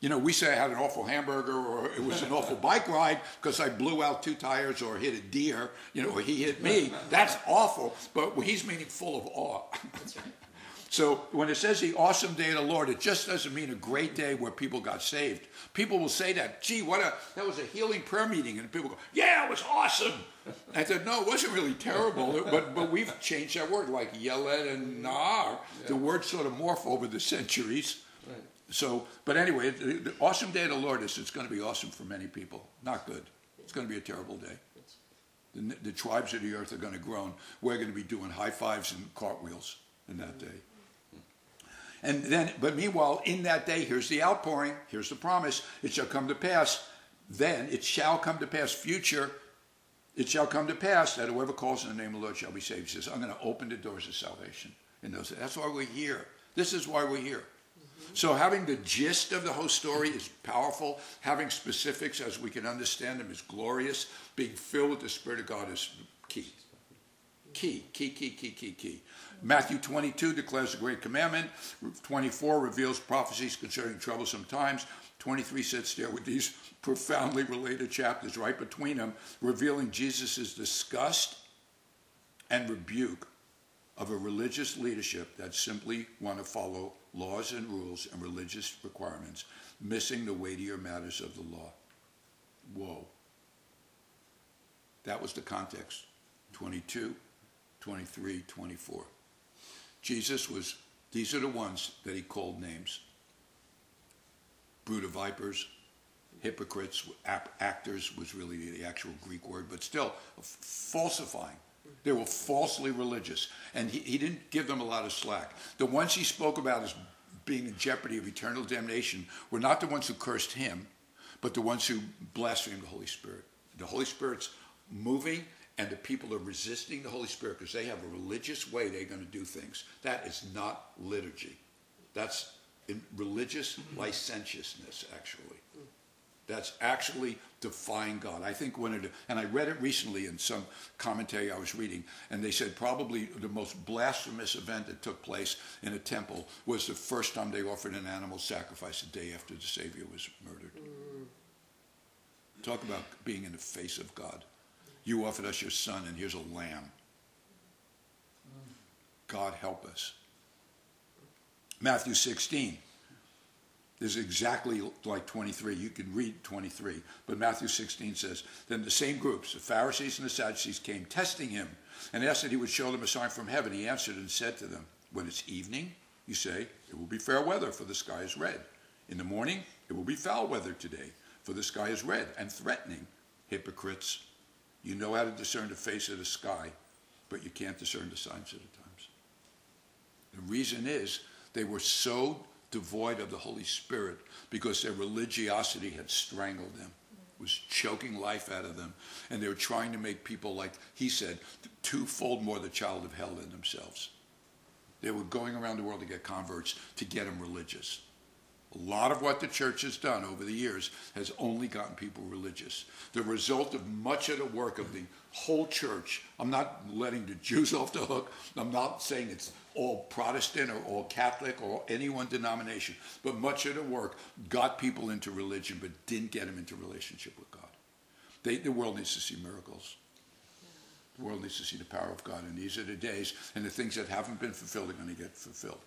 You know, we say I had an awful hamburger or it was an awful bike ride because I blew out two tires or hit a deer, you know, or he hit me. That's awful, but he's meaning full of awe. So when it says the awesome day of the Lord, it just doesn't mean a great day where people got saved. People will say that, gee, what a that was a healing prayer meeting, and people go, yeah, it was awesome. I said, no, it wasn't really terrible, but but we've changed that word like yeled and nar. The words sort of morph over the centuries. So, but anyway, the, the awesome day of the Lord is it's going to be awesome for many people. Not good. It's going to be a terrible day. The, the tribes of the earth are going to groan. We're going to be doing high fives and cartwheels in that day. And then, but meanwhile, in that day, here's the outpouring, here's the promise. It shall come to pass. Then it shall come to pass, future, it shall come to pass that whoever calls in the name of the Lord shall be saved. He says, I'm going to open the doors of salvation in those. That's why we're here. This is why we're here. So having the gist of the whole story is powerful. Having specifics as we can understand them is glorious. Being filled with the Spirit of God is key. Key, key, key, key, key, key. Matthew 22 declares the great commandment. 24 reveals prophecies concerning troublesome times. 23 sits there with these profoundly related chapters right between them, revealing Jesus' disgust and rebuke of a religious leadership that simply want to follow laws and rules and religious requirements, missing the weightier matters of the law. Whoa. That was the context. 22, 23, 24. Jesus was, these are the ones that he called names brood of vipers, hypocrites, actors was really the actual Greek word, but still falsifying. They were falsely religious, and he, he didn't give them a lot of slack. The ones he spoke about as being in jeopardy of eternal damnation were not the ones who cursed him, but the ones who blasphemed the Holy Spirit. The Holy Spirit's moving, and the people are resisting the Holy Spirit because they have a religious way they're going to do things. That is not liturgy. That's religious licentiousness, actually. That's actually defying God. I think one of the, and I read it recently in some commentary I was reading, and they said probably the most blasphemous event that took place in a temple was the first time they offered an animal sacrifice the day after the Savior was murdered. Mm. Talk about being in the face of God. You offered us your son, and here's a lamb. Mm. God help us. Matthew 16 is exactly like 23. You can read 23. But Matthew 16 says, Then the same groups, the Pharisees and the Sadducees, came testing him and asked that he would show them a sign from heaven. He answered and said to them, When it's evening, you say, It will be fair weather, for the sky is red. In the morning, it will be foul weather today, for the sky is red and threatening. Hypocrites, you know how to discern the face of the sky, but you can't discern the signs of the times. The reason is they were so devoid of the Holy Spirit because their religiosity had strangled them, was choking life out of them, and they were trying to make people like he said, twofold more the child of hell than themselves. They were going around the world to get converts to get them religious. A lot of what the church has done over the years has only gotten people religious. The result of much of the work of the whole church, I'm not letting the Jews off the hook. I'm not saying it's all Protestant or all Catholic or any one denomination, but much of the work got people into religion but didn't get them into relationship with God. They, the world needs to see miracles. The world needs to see the power of God, and these are the days, and the things that haven't been fulfilled are going to get fulfilled.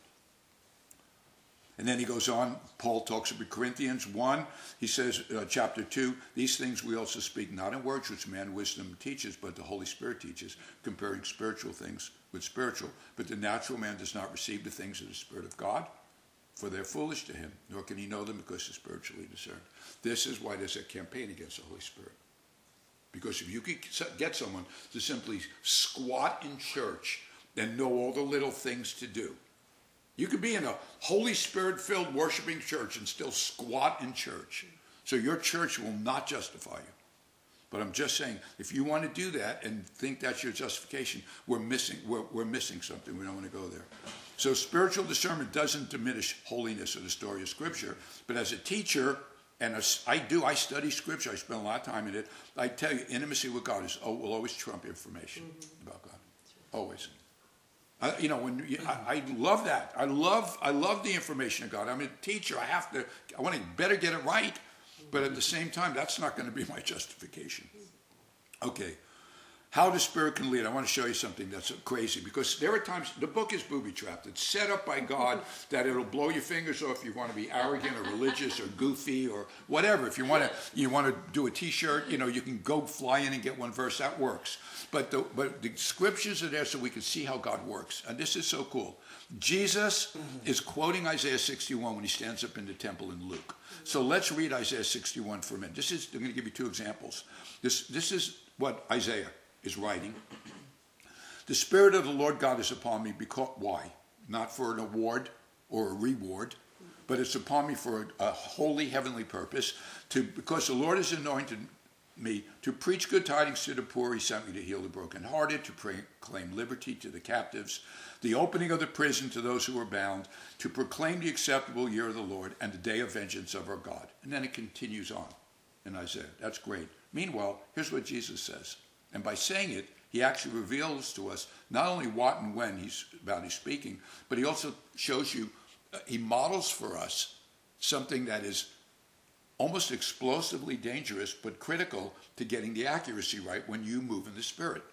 And then he goes on, Paul talks about Corinthians 1. He says, uh, chapter 2, these things we also speak not in words which man wisdom teaches, but the Holy Spirit teaches, comparing spiritual things with spiritual. But the natural man does not receive the things of the Spirit of God, for they're foolish to him, nor can he know them because they're spiritually discerned. This is why there's a campaign against the Holy Spirit. Because if you could get someone to simply squat in church and know all the little things to do, you could be in a Holy Spirit filled worshiping church and still squat in church. So your church will not justify you. But I'm just saying, if you want to do that and think that's your justification, we're missing, we're, we're missing something. We don't want to go there. So spiritual discernment doesn't diminish holiness or the story of Scripture. But as a teacher, and as I do, I study Scripture. I spend a lot of time in it. I tell you, intimacy with God is oh, will always trump information mm-hmm. about God. Always. You know, when you, I, I, love that. I love, I love the information of God. I'm a teacher. I have to. I want to better get it right, but at the same time, that's not going to be my justification. Okay, how the Spirit can lead. I want to show you something that's crazy because there are times the book is booby trapped. It's set up by God that it'll blow your fingers off. If you want to be arrogant or religious or goofy or whatever. If you want to, you want to do a T-shirt. You know, you can go fly in and get one verse. That works. But the, but the scriptures are there so we can see how God works. And this is so cool. Jesus mm-hmm. is quoting Isaiah 61 when he stands up in the temple in Luke. So let's read Isaiah 61 for a minute. This is, I'm going to give you two examples. This, this is what Isaiah is writing. The Spirit of the Lord God is upon me because, why? Not for an award or a reward, but it's upon me for a, a holy heavenly purpose, to, because the Lord has anointed me to preach good tidings to the poor. He sent me to heal the brokenhearted, to proclaim liberty to the captives, the opening of the prison to those who are bound, to proclaim the acceptable year of the Lord and the day of vengeance of our God. And then it continues on in Isaiah. That's great. Meanwhile, here's what Jesus says. And by saying it, he actually reveals to us not only what and when he's about he's speaking, but he also shows you, uh, he models for us something that is almost explosively dangerous, but critical to getting the accuracy right when you move in the Spirit.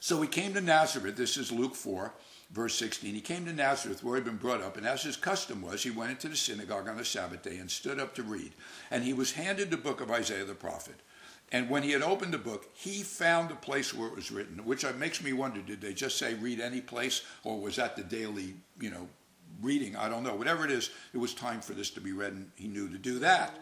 So he came to Nazareth, this is Luke 4, verse 16. He came to Nazareth where he'd been brought up, and as his custom was, he went into the synagogue on the Sabbath day and stood up to read. And he was handed the book of Isaiah the prophet. And when he had opened the book, he found the place where it was written, which uh, makes me wonder, did they just say read any place, or was that the daily, you know, reading, I don't know. Whatever it is, it was time for this to be read, and he knew to do that.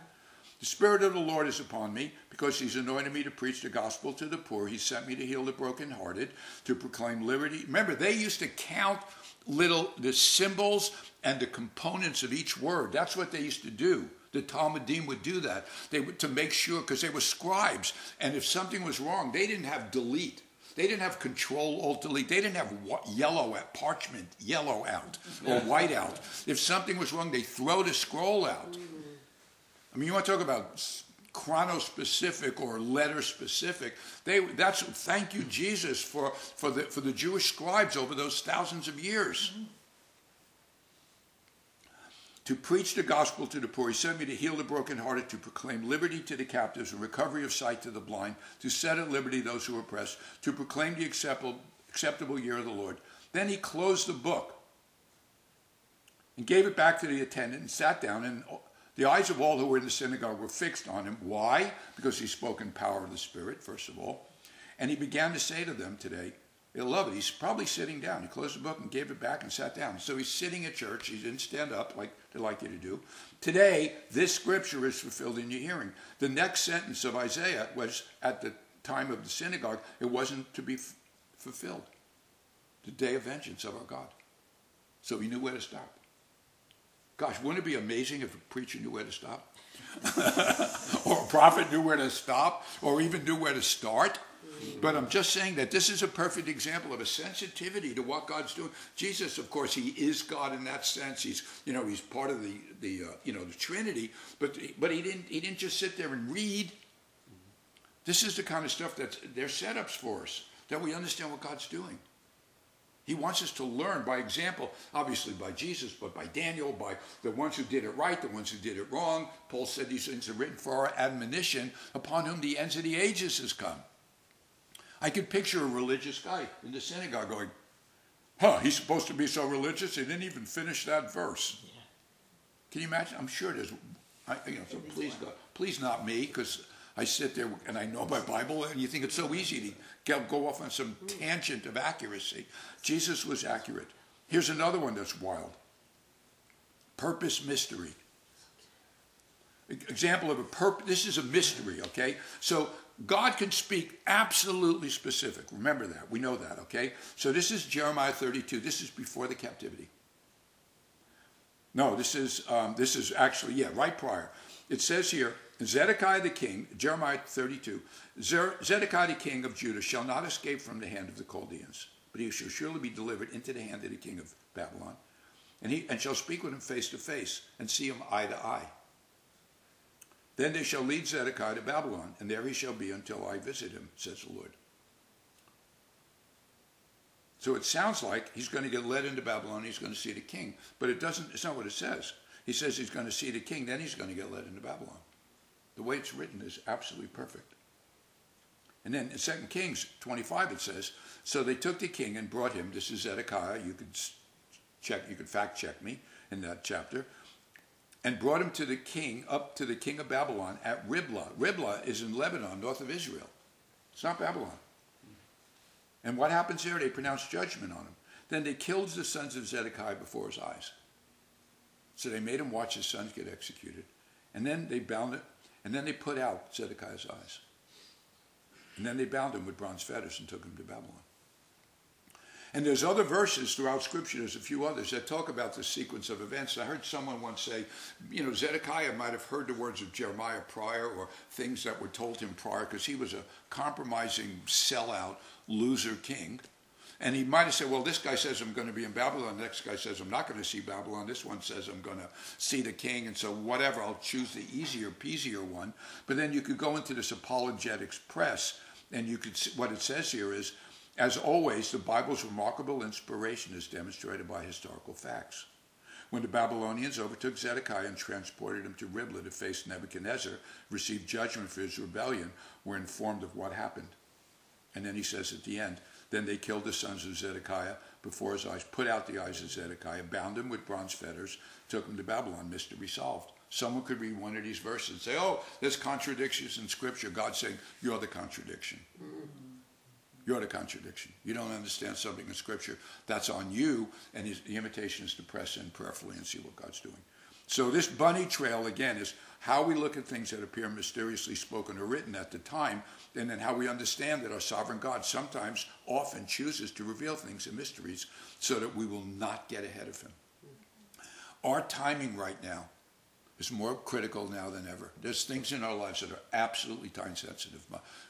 The Spirit of the Lord is upon me because He's anointed me to preach the gospel to the poor. He sent me to heal the brokenhearted, to proclaim liberty. Remember, they used to count little the symbols and the components of each word. That's what they used to do. The Talmudim would do that. They would to make sure because they were scribes, and if something was wrong, they didn't have delete. They didn't have control alt delete. They didn't have yellow out, parchment yellow out or white out. If something was wrong, they throw the scroll out. I mean, you want to talk about chrono-specific or letter-specific. They that's thank you Jesus for for the for the Jewish scribes over those thousands of years. Mm-hmm to preach the gospel to the poor. He sent me to heal the brokenhearted, to proclaim liberty to the captives and recovery of sight to the blind, to set at liberty those who are oppressed, to proclaim the acceptable, acceptable year of the Lord. Then he closed the book and gave it back to the attendant and sat down. And the eyes of all who were in the synagogue were fixed on him. Why? Because he spoke in power of the Spirit, first of all. And he began to say to them today, You'll love it. He's probably sitting down. He closed the book and gave it back and sat down. So he's sitting at church. He didn't stand up like they like you to do. Today, this scripture is fulfilled in your hearing. The next sentence of Isaiah was at the time of the synagogue, it wasn't to be f- fulfilled. The day of vengeance of our God. So he knew where to stop. Gosh, wouldn't it be amazing if a preacher knew where to stop? or a prophet knew where to stop, or even knew where to start? But I'm just saying that this is a perfect example of a sensitivity to what God's doing. Jesus, of course, he is God in that sense. He's, you know, he's part of the, the uh, you know, the Trinity. But, but he didn't, he didn't just sit there and read. This is the kind of stuff that they're setups for us, that we understand what God's doing. He wants us to learn by example, obviously by Jesus, but by Daniel, by the ones who did it right, the ones who did it wrong. Paul said these things are written for our admonition, upon whom the ends of the ages has come. I could picture a religious guy in the synagogue going, Huh, he's supposed to be so religious, he didn't even finish that verse. Can you imagine? I'm sure there's, I, you know, so please God, please not me, because I sit there and I know my Bible, and you think it's so easy to go off on some tangent of accuracy. Jesus was accurate. Here's another one that's wild purpose mystery. Example of a purpose, this is a mystery, okay? So God can speak absolutely specific. Remember that. We know that, okay? So this is Jeremiah 32. This is before the captivity. No, this is um, this is actually yeah, right prior. It says here, Zedekiah the king, Jeremiah 32, Zedekiah the king of Judah shall not escape from the hand of the Chaldeans, but he shall surely be delivered into the hand of the king of Babylon, and he and shall speak with him face to face and see him eye to eye. Then they shall lead Zedekiah to Babylon, and there he shall be until I visit him, says the Lord. So it sounds like he's going to get led into Babylon, he's going to see the king, but it doesn't, it's not what it says. He says he's going to see the king, then he's going to get led into Babylon. The way it's written is absolutely perfect. And then in 2 Kings 25 it says, So they took the king and brought him, this is Zedekiah, you could check, you could fact check me in that chapter, and brought him to the king, up to the king of Babylon at Riblah. Riblah is in Lebanon, north of Israel. It's not Babylon. And what happens there? They pronounce judgment on him. Then they killed the sons of Zedekiah before his eyes. So they made him watch his sons get executed. And then they bound it, and then they put out Zedekiah's eyes. And then they bound him with bronze fetters and took him to Babylon. And there's other verses throughout Scripture, there's a few others that talk about the sequence of events. I heard someone once say, you know, Zedekiah might have heard the words of Jeremiah prior or things that were told him prior because he was a compromising, sellout, loser king. And he might have said, well, this guy says I'm going to be in Babylon. The next guy says I'm not going to see Babylon. This one says I'm going to see the king. And so, whatever, I'll choose the easier, peasier one. But then you could go into this apologetics press, and you could see, what it says here is as always, the Bible's remarkable inspiration is demonstrated by historical facts. When the Babylonians overtook Zedekiah and transported him to Riblah to face Nebuchadnezzar, received judgment for his rebellion, were informed of what happened. And then he says at the end, then they killed the sons of Zedekiah before his eyes, put out the eyes of Zedekiah, bound him with bronze fetters, took him to Babylon, mystery solved. Someone could read one of these verses and say, oh, there's contradictions in Scripture. God saying, you're the contradiction. Mm-hmm. You're the contradiction. You don't understand something in Scripture. That's on you, and the invitation is to press in prayerfully and see what God's doing. So this bunny trail, again, is how we look at things that appear mysteriously spoken or written at the time, and then how we understand that our sovereign God sometimes, often chooses to reveal things in mysteries so that we will not get ahead of him. Our timing right now is more critical now than ever. There's things in our lives that are absolutely time sensitive.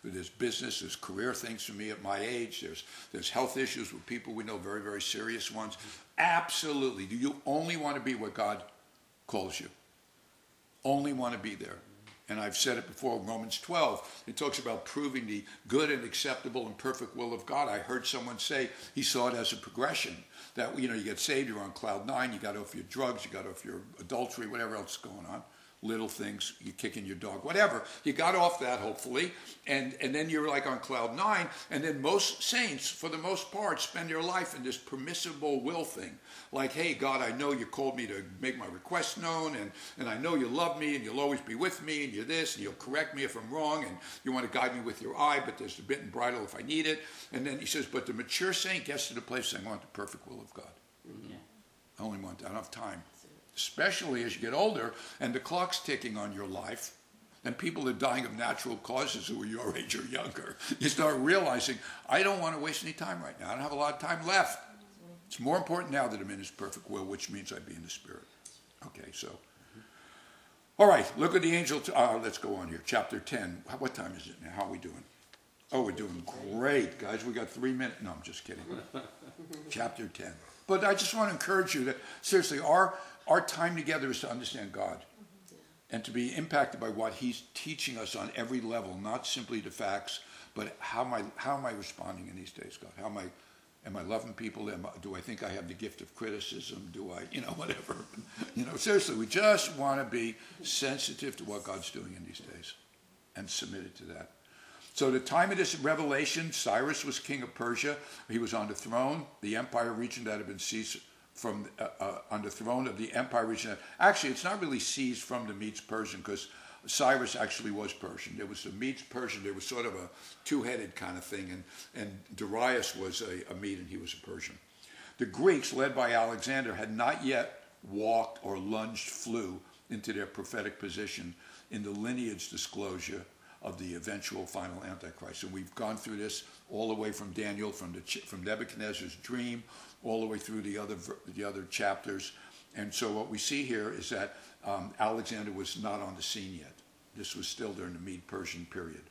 There's business, there's career things for me at my age, there's, there's health issues with people we know, very, very serious ones. Absolutely. Do you only want to be what God calls you? Only want to be there. And I've said it before, Romans 12, it talks about proving the good and acceptable and perfect will of God. I heard someone say he saw it as a progression that you know you get saved, you're on cloud nine, you got off your drugs, you got off your adultery, whatever else is going on, little things, you kicking your dog, whatever. You got off that hopefully, and and then you're like on cloud nine, and then most saints, for the most part, spend their life in this permissible will thing, like, hey God, I know you called me to make my request known, and and I know you love me, and you'll always be with me, and you're this, and you'll correct me if I'm wrong, and you want to guide me with your eye, but there's the bit and bridle if I need it, and then he says, but the mature saint gets to the place saying, I want the perfect will of God. Yeah. I only want that. I don't have time especially as you get older and the clock's ticking on your life and people are dying of natural causes who are your age or younger. You start realizing, I don't want to waste any time right now. I don't have a lot of time left. It's more important now that I'm in His perfect will, which means I be in the Spirit. Okay, so. All right, look at the angel. T- uh, let's go on here. Chapter 10. What time is it now? How are we doing? Oh, we're doing great, guys. We got three minutes. No, I'm just kidding. Chapter 10. But I just want to encourage you that, seriously, our, our time together is to understand God and to be impacted by what He's teaching us on every level, not simply the facts, but how am I, how am I responding in these days, God? How am I, am I loving people? Am I, do I think I have the gift of criticism? Do I, you know, whatever. You know, seriously, we just want to be sensitive to what God's doing in these days and submitted to that. So the time of this revelation, Cyrus was king of Persia. He was on the throne, the empire region that had been seized from uh, uh, on the throne of the empire region. Actually, it's not really seized from the Medes Persian because Cyrus actually was Persian. There was the Medes Persian. There was sort of a two-headed kind of thing, and and Darius was a, a Mede and he was a Persian. The Greeks, led by Alexander, had not yet walked or lunged flew into their prophetic position in the lineage disclosure of the eventual final Antichrist. And we've gone through this all the way from Daniel, from, the, from Nebuchadnezzar's dream, all the way through the other, the other chapters. And so what we see here is that um, Alexander was not on the scene yet. This was still during the Mede Persian period.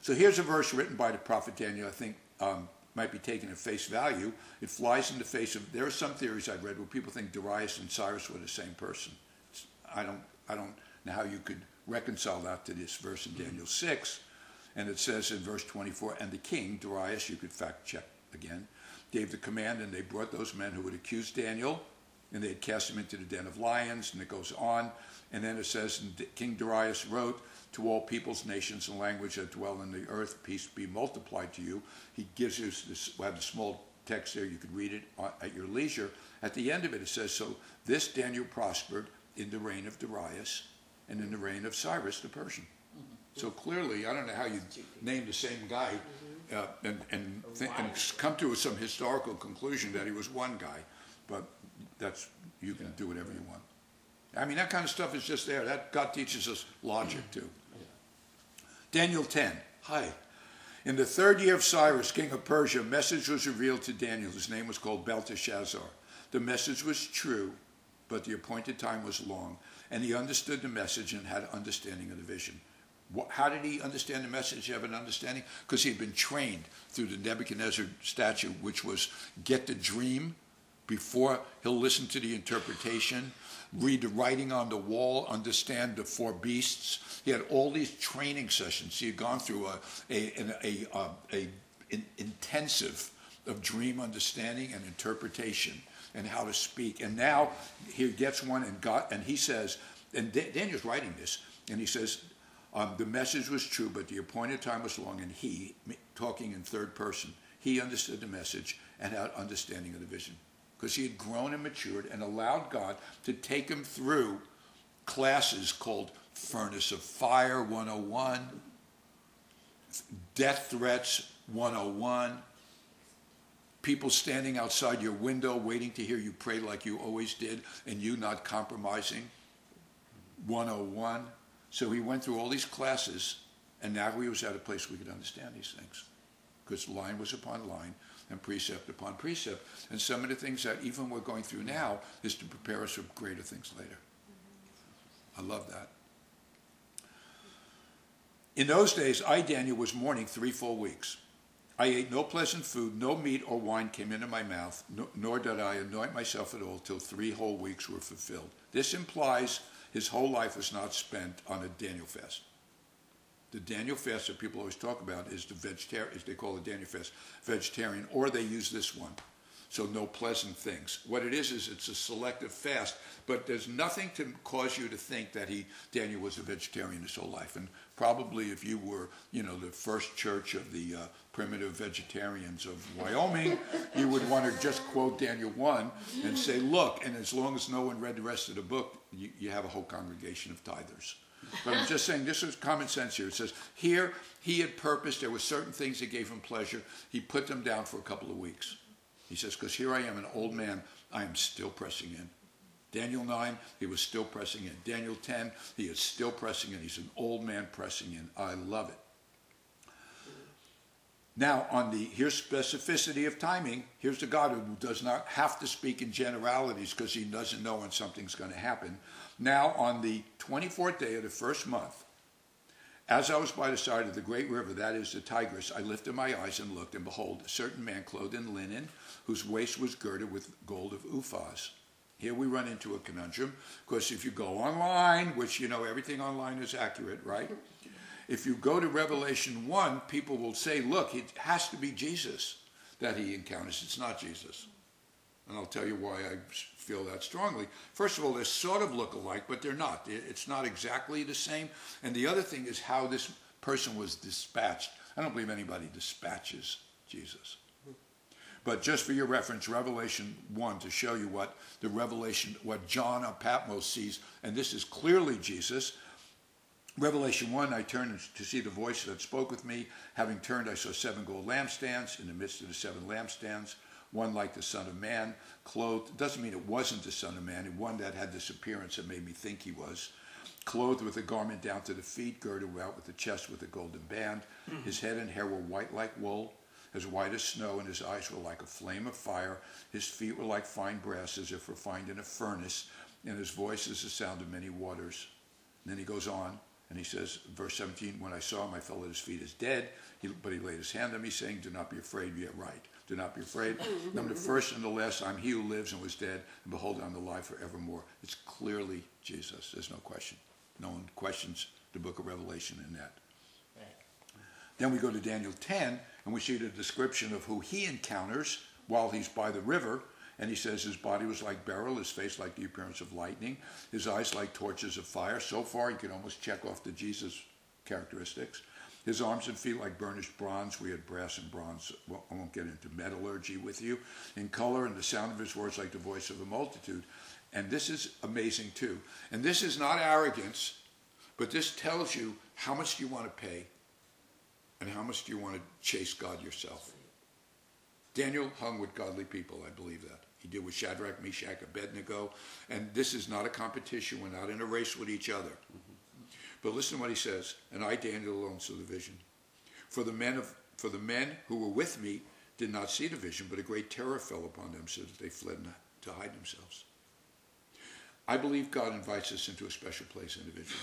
So here's a verse written by the prophet Daniel, I think um, might be taken at face value. It flies in the face of, there are some theories I've read where people think Darius and Cyrus were the same person. It's, I don't, I don't know how you could reconcile that to this verse in Daniel 6. And it says in verse 24, and the king, Darius, you could fact check again, gave the command, and they brought those men who had accused Daniel, and they had cast him into the den of lions, and it goes on. And then it says, King Darius wrote to all peoples, nations, and language that dwell in the earth, peace be multiplied to you. He gives you this, we have the small text there, you could read it at your leisure. At the end of it, it says, so this Daniel prospered in the reign of Darius and in the reign of Cyrus the Persian. Mm-hmm. So clearly, I don't know how you name the same guy uh, and, and, th- and come to some historical conclusion that he was one guy, but that's, you can do whatever you want. I mean, that kind of stuff is just there. That God teaches us logic too. Daniel 10. Hi. In the third year of Cyrus, king of Persia, a message was revealed to Daniel. His name was called Belteshazzar. The message was true, but the appointed time was long and he understood the message and had understanding of the vision. How did he understand the message, have an understanding? Because he had been trained through the Nebuchadnezzar statue, which was get the dream before he'll listen to the interpretation, read the writing on the wall, understand the four beasts. He had all these training sessions. He had gone through a, a, a, a, a an intensive of dream understanding and interpretation and how to speak. And now he gets one and got, and he says, and Daniel's writing this, and he says, um, the message was true, but the appointed time was long, and he, talking in third person, he understood the message and had understanding of the vision. Because he had grown and matured and allowed God to take him through classes called Furnace of Fire 101, Death Threats 101, people standing outside your window waiting to hear you pray like you always did and you not compromising 101 so he went through all these classes and now he was at a place we could understand these things. Because line was upon line and precept upon precept. And some of the things that even we're going through now is to prepare us for greater things later. I love that. In those days i daniel was mourning three full weeks. I ate no pleasant food, no meat or wine came into my mouth, nor did I anoint myself at all till three whole weeks were fulfilled. This implies his whole life was not spent on a Daniel fast. The Daniel fast that people always talk about is the vegetarian, they call it Daniel fast, vegetarian, or they use this one. So no pleasant things. What it is is it's a selective fast, but there's nothing to cause you to think that he Daniel was a vegetarian his whole life. And probably if you were, you know, the first church of the uh, primitive vegetarians of Wyoming, you would want to just quote Daniel 1 and say, look, and as long as no one read the rest of the book, you, you have a whole congregation of tithers. But I'm just saying, this is common sense here. It says, here he had purpose, there were certain things that gave him pleasure. He put them down for a couple of weeks. He says, because here I am, an old man, I am still pressing in. Daniel 9, he was still pressing in. Daniel 10, he is still pressing in. He's an old man pressing in. I love it. Now, on the here's specificity of timing. Here's the God who does not have to speak in generalities because he doesn't know when something's going to happen. Now, on the 24th day of the first month, As I was by the side of the great river, that is the Tigris, I lifted my eyes and looked, and behold, a certain man clothed in linen, whose waist was girded with gold of Uphaz. Here we run into a conundrum, because if you go online, which you know everything online is accurate, right? If you go to Revelation 1, people will say, look, it has to be Jesus that he encounters. It's not Jesus. And I'll tell you why I feel that strongly. First of all, they sort of look alike, but they're not. It's not exactly the same. And the other thing is how this person was dispatched. I don't believe anybody dispatches Jesus. But just for your reference, Revelation 1 to show you what the revelation, what John of Patmos sees, and this is clearly Jesus. Revelation 1, I turned to see the voice that spoke with me. Having turned, I saw seven gold lampstands in the midst of the seven lampstands one like the Son of Man, clothed, doesn't mean it wasn't the Son of Man, one that had this appearance that made me think he was, clothed with a garment down to the feet, girded about with the chest with a golden band. Mm-hmm. His head and hair were white like wool, as white as snow, and his eyes were like a flame of fire. His feet were like fine brass, as if refined in a furnace, and his voice is the sound of many waters. And then he goes on, and he says, verse 17, When I saw him, I fell at his feet as dead, he, but he laid his hand on me, saying, Do not be afraid, be at right. Do not be afraid. I'm the first and the last. I'm he who lives and was dead, and behold, I'm alive forevermore. It's clearly Jesus. There's no question. No one questions the book of Revelation in that. Right. Then we go to Daniel 10, and we see the description of who he encounters while he's by the river. And he says his body was like beryl, his face like the appearance of lightning, his eyes like torches of fire. So far, you can almost check off the Jesus characteristics. His arms and feet like burnished bronze. We had brass and bronze. Well, I won't get into metallurgy with you. In color and the sound of his words like the voice of a multitude. And this is amazing too. And this is not arrogance, but this tells you how much you want to pay and how much do you want to chase God yourself. Daniel hung with godly people, I believe that. He did with Shadrach, Meshach, Abednego. And this is not a competition. We're not in a race with each other. But listen to what he says, and I, Daniel, alone saw the vision. For the men of for the men who were with me did not see the vision, but a great terror fell upon them, so that they fled to hide themselves. I believe God invites us into a special place individually.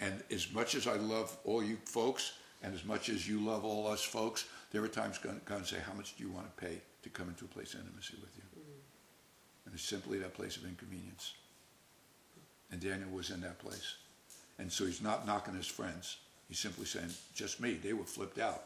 And as much as I love all you folks, and as much as you love all us folks, there are times God say, How much do you want to pay to come into a place of intimacy with you? Mm-hmm. And it's simply that place of inconvenience. And Daniel was in that place. And so he's not knocking his friends. He's simply saying, just me. They were flipped out.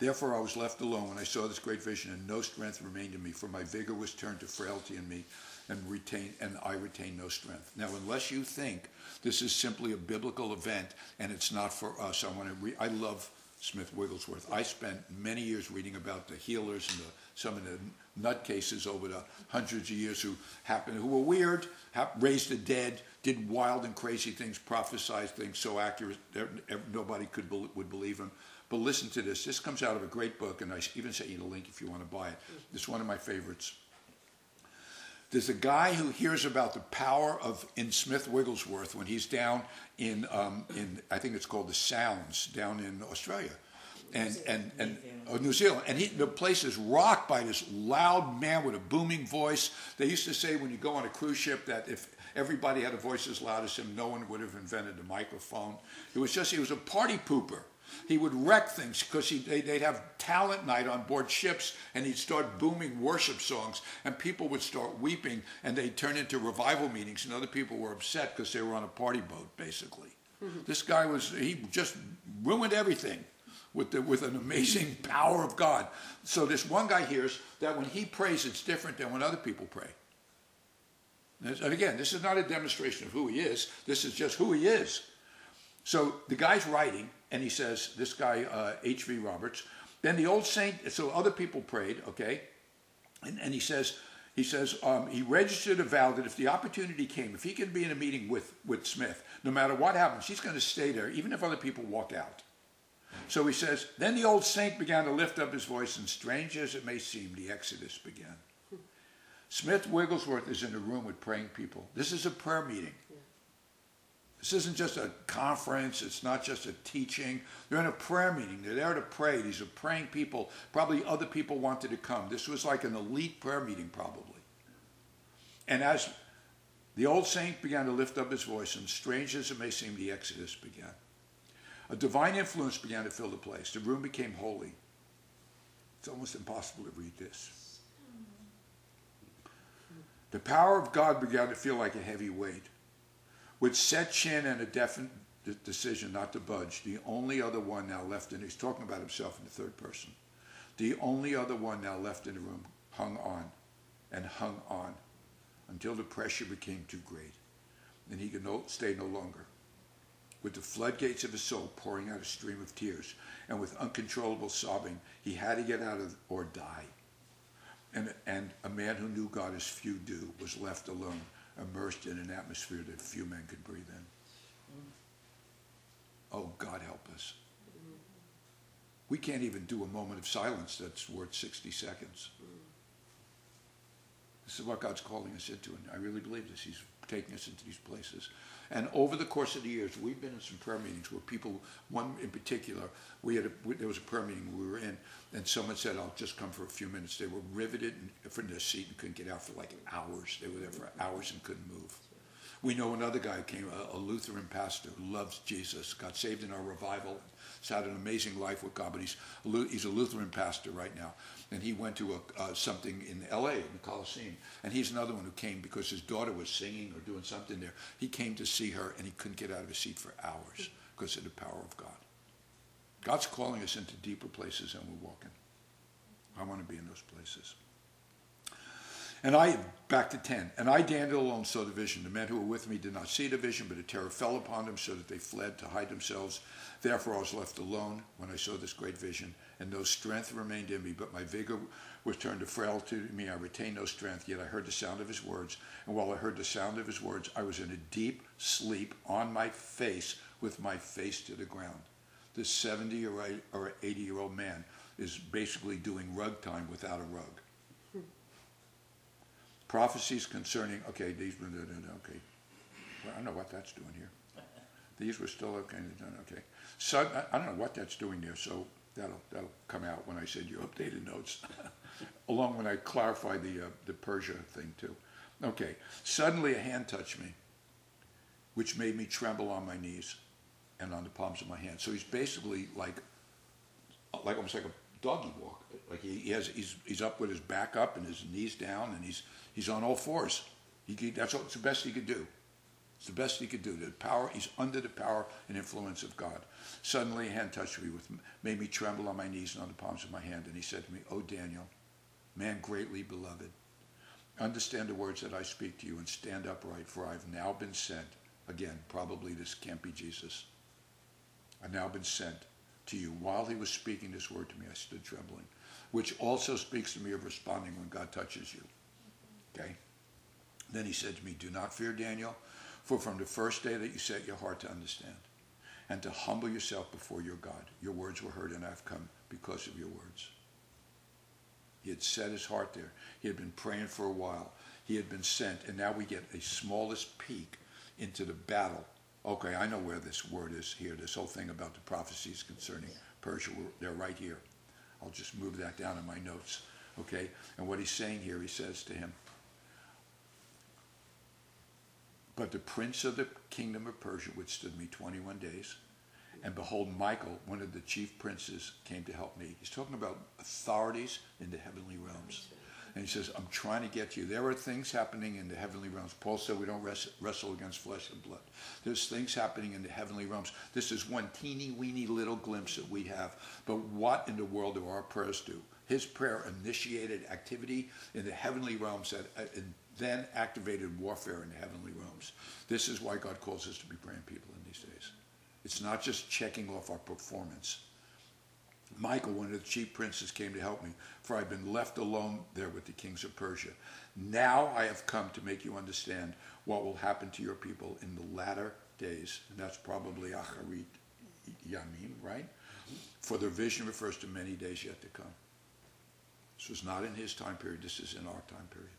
Therefore I was left alone when I saw this great vision, and no strength remained in me, for my vigor was turned to frailty in me, and retain and I retain no strength. Now, unless you think this is simply a biblical event and it's not for us, I want to. Re- I love Smith Wigglesworth. I spent many years reading about the healers and the, some of the nutcases over the hundreds of years who happened, who were weird, raised the dead, did wild and crazy things, prophesied things so accurate that nobody could would believe them. But listen to this. This comes out of a great book, and I even sent you the link if you want to buy it. It's one of my favorites. There's a guy who hears about the power of in Smith Wigglesworth when he's down in um, in I think it's called the Sounds down in Australia, and and and oh, New Zealand, and he, the place is rocked by this loud man with a booming voice. They used to say when you go on a cruise ship that if everybody had a voice as loud as him, no one would have invented the microphone. It was just he was a party pooper. He would wreck things because they, would have talent night on board ships and he'd start booming worship songs and people would start weeping and they'd turn into revival meetings and other people were upset because they were on a party boat basically. Mm-hmm. This guy was, he just ruined everything with, the, with an amazing power of God. So this one guy hears that when he prays, it's different than when other people pray. And again, this is not a demonstration of who he is. This is just who he is. So the guy's writing, and he says, this guy, uh, H.V. Roberts. Then the old saint, so other people prayed, okay? And, and he says, he says um, he registered a vow that if the opportunity came, if he can be in a meeting with, with Smith, no matter what happens, he's going to stay there, even if other people walk out. So he says, then the old saint began to lift up his voice, and strange as it may seem, the exodus began. Smith Wigglesworth is in a room with praying people. This is a prayer meeting. This isn't just a conference. It's not just a teaching. They're in a prayer meeting. They're there to pray. These are praying people. Probably other people wanted to come. This was like an elite prayer meeting, probably. And as The old saint began to lift up his voice, and strange as it may seem, the exodus began. A divine influence began to fill the place. The room became holy. It's almost impossible to read this. The power of God began to feel like a heavy weight. With set chin and a definite decision not to budge, the only other one now left in, he's talking about himself in the third person, the only other one now left in the room hung on and hung on until the pressure became too great and he could no, stay no longer. With the floodgates of his soul pouring out a stream of tears and with uncontrollable sobbing, he had to get out of or die. And, and a man who knew God as few do was left alone, immersed in an atmosphere that few men could breathe in. Mm-hmm. Oh, God help us. We can't even do a moment of silence that's worth 60 seconds. Mm-hmm. This is what God's calling us into, and I really believe this. He's taking us into these places. And over the course of the years, we've been in some prayer meetings where people, one in particular, we had a, we, there was a prayer meeting we were in, and someone said, "I'll just come for a few minutes." They were riveted from their seat and couldn't get out for like hours. They were there for hours and couldn't move. We know another guy came, a, a Lutheran pastor who loves Jesus, got saved in our revival, has had an amazing life with God, but he's a, he's a Lutheran pastor right now. And he went to a, uh, something in L.A., in the Coliseum. And he's another one who came because his daughter was singing or doing something there. He came to see her, and he couldn't get out of his seat for hours because of the power of God. God's calling us into deeper places and we're walking. I want to be in those places. And I, back to 10, and I, Daniel, alone saw the vision. The men who were with me did not see the vision, but a terror fell upon them so that they fled to hide themselves. Therefore I was left alone when I saw this great vision, and no strength remained in me, but my vigor was turned to frailty to me. I retained no strength, yet I heard the sound of his words. And while I heard the sound of his words, I was in a deep sleep on my face with my face to the ground. This 70 or 80 year old man is basically doing rug time without a rug prophecies concerning, okay, these were, okay, well, I don't know what that's doing here. These were still okay, okay. So I, don't know what that's doing there, so that'll, that'll come out when I send you updated notes, along when I clarify the, uh, the Persia thing too. Okay, suddenly a hand touched me, which made me tremble on my knees and on the palms of my hands. So he's basically like, like almost like a doggy walk. Like he, he has, he's, he's up with his back up and his knees down, and he's He's on all fours. He, that's all, it's the best he could do. It's the best he could do. The power, he's under the power and influence of God. Suddenly a hand touched me, with, made me tremble on my knees and on the palms of my hand, and he said to me, "O Daniel, man greatly beloved, understand the words that I speak to you and stand upright, for I have now been sent." Again, probably this can't be Jesus. I've now been sent to you. While he was speaking this word to me, I stood trembling, which also speaks to me of responding when God touches you. Okay? Then he said to me, Do not fear, Daniel, for from the first day that you set your heart to understand and to humble yourself before your God, your words were heard, and I've come because of your words. He had set his heart there. He had been praying for a while. He had been sent, and now we get a smallest peek into the battle. Okay, I know where this word is here. This whole thing about the prophecies concerning Persia, they're right here. I'll just move that down in my notes. Okay, and what he's saying here, he says to him, But the prince of the kingdom of Persia withstood me 21 days. And behold, Michael, one of the chief princes, came to help me. He's talking about authorities in the heavenly realms. And he says, I'm trying to get you. There are things happening in the heavenly realms. Paul said we don't wrestle against flesh and blood. There's things happening in the heavenly realms. This is one teeny weeny little glimpse that we have. But what in the world do our prayers do? His prayer initiated activity in the heavenly realms that uh, then activated warfare in the heavenly realms. This is why God calls us to be praying people in these days. It's not just checking off our performance. Michael, one of the chief princes, came to help me, for I've been left alone there with the kings of Persia. Now I have come to make you understand what will happen to your people in the latter days. And that's probably Acharit Yamim, right? Mm-hmm. For the vision refers to many days yet to come. This was not in his time period, this is in our time period.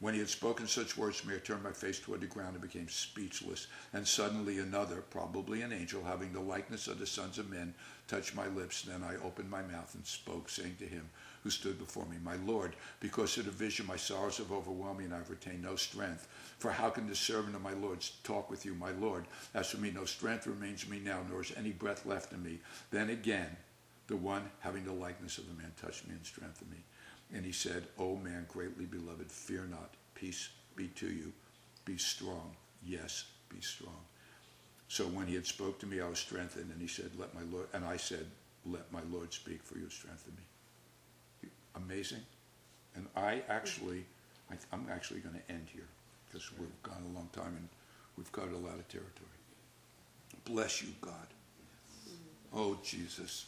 When he had spoken such words to me, I turned my face toward the ground and became speechless. And suddenly another, probably an angel, having the likeness of the sons of men, touched my lips. Then I opened my mouth and spoke, saying to him who stood before me, My Lord, because of the vision my sorrows have overwhelmed me, and I've retained no strength. For how can the servant of my Lord talk with you, my Lord? As for me, no strength remains in me now, nor is any breath left in me. Then again, the one having the likeness of the man touched me and strengthened me. And he said, O man greatly beloved, fear not. Peace be to you. Be strong. Yes, be strong. So when he had spoke to me, I was strengthened, and he said, Let my Lord and I said, Let my Lord speak, for you have strengthened me. Amazing. And I actually I, I'm actually going to end here because we've gone a long time and we've covered a lot of territory. Bless you, God. Oh, Jesus.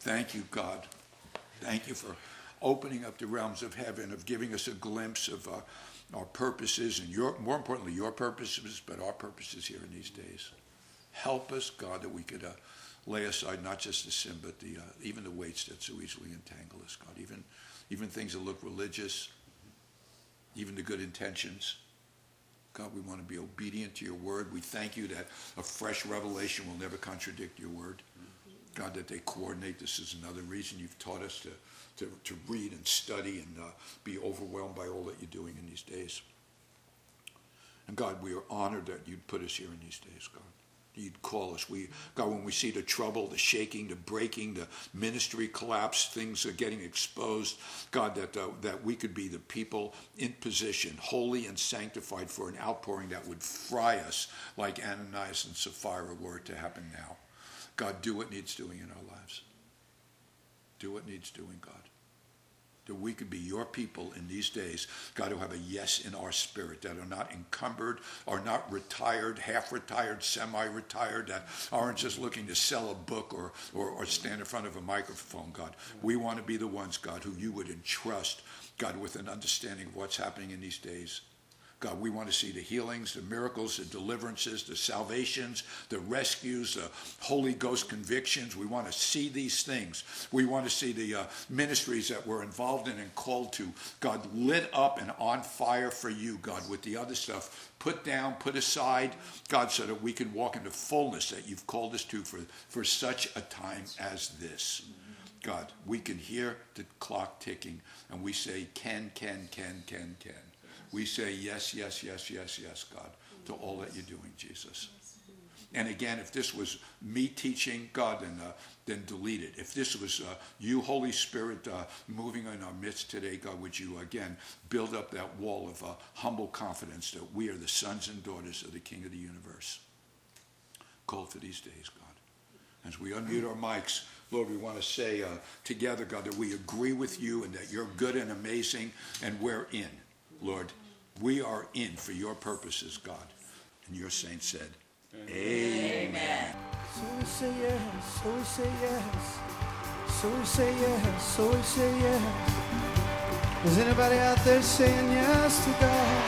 Thank you, God. Thank you for opening up the realms of heaven, of giving us a glimpse of uh, our purposes and your, more importantly, your purposes, but our purposes here in these days. Help us, God, that we could uh, lay aside not just the sin, but the uh, even the weights that so easily entangle us, God. Even even things that look religious, even the good intentions. God, we want to be obedient to your word. We thank you that a fresh revelation will never contradict your word. God, that they coordinate. This is another reason you've taught us to to, to read and study and uh, be overwhelmed by all that you're doing in these days. And God, we are honored that you'd put us here in these days, God. You'd call us. We, God, when we see the trouble, the shaking, the breaking, the ministry collapse, things are getting exposed, God, that, uh, that we could be the people in position, holy and sanctified for an outpouring that would fry us like Ananias and Sapphira were to happen now. God, do what needs doing in our lives. Do what needs doing, God that we could be your people in these days, God, who have a yes in our spirit, that are not encumbered, are not retired, half retired, semi retired, that aren't just looking to sell a book or, or, or stand in front of a microphone, God. We want to be the ones, God, who you would entrust, God, with an understanding of what's happening in these days. God, we want to see the healings, the miracles, the deliverances, the salvations, the rescues, the Holy Ghost convictions. We want to see these things. We want to see the uh, ministries that we're involved in and called to, God, lit up and on fire for you, God, with the other stuff put down, put aside, God, so that we can walk in the fullness that you've called us to for, for such a time as this. God, we can hear the clock ticking and we say, can, can, can, can, can we say yes, yes, yes, yes, yes, God, to all that you're doing, Jesus. And again, if this was me teaching God, then, uh, then delete it. If this was uh, you, Holy Spirit, uh, moving in our midst today, God, would you again build up that wall of uh, humble confidence that we are the sons and daughters of the King of the universe? Call for these days, God. As we unmute our mics, Lord, we want to say uh, together, God, that we agree with you and that you're good and amazing and we're in. Lord, we are in for your purposes, God. And your saints said, Amen. Amen. So we say yes, so we say yes. So we say yes, so we say yes. Is anybody out there saying yes to God?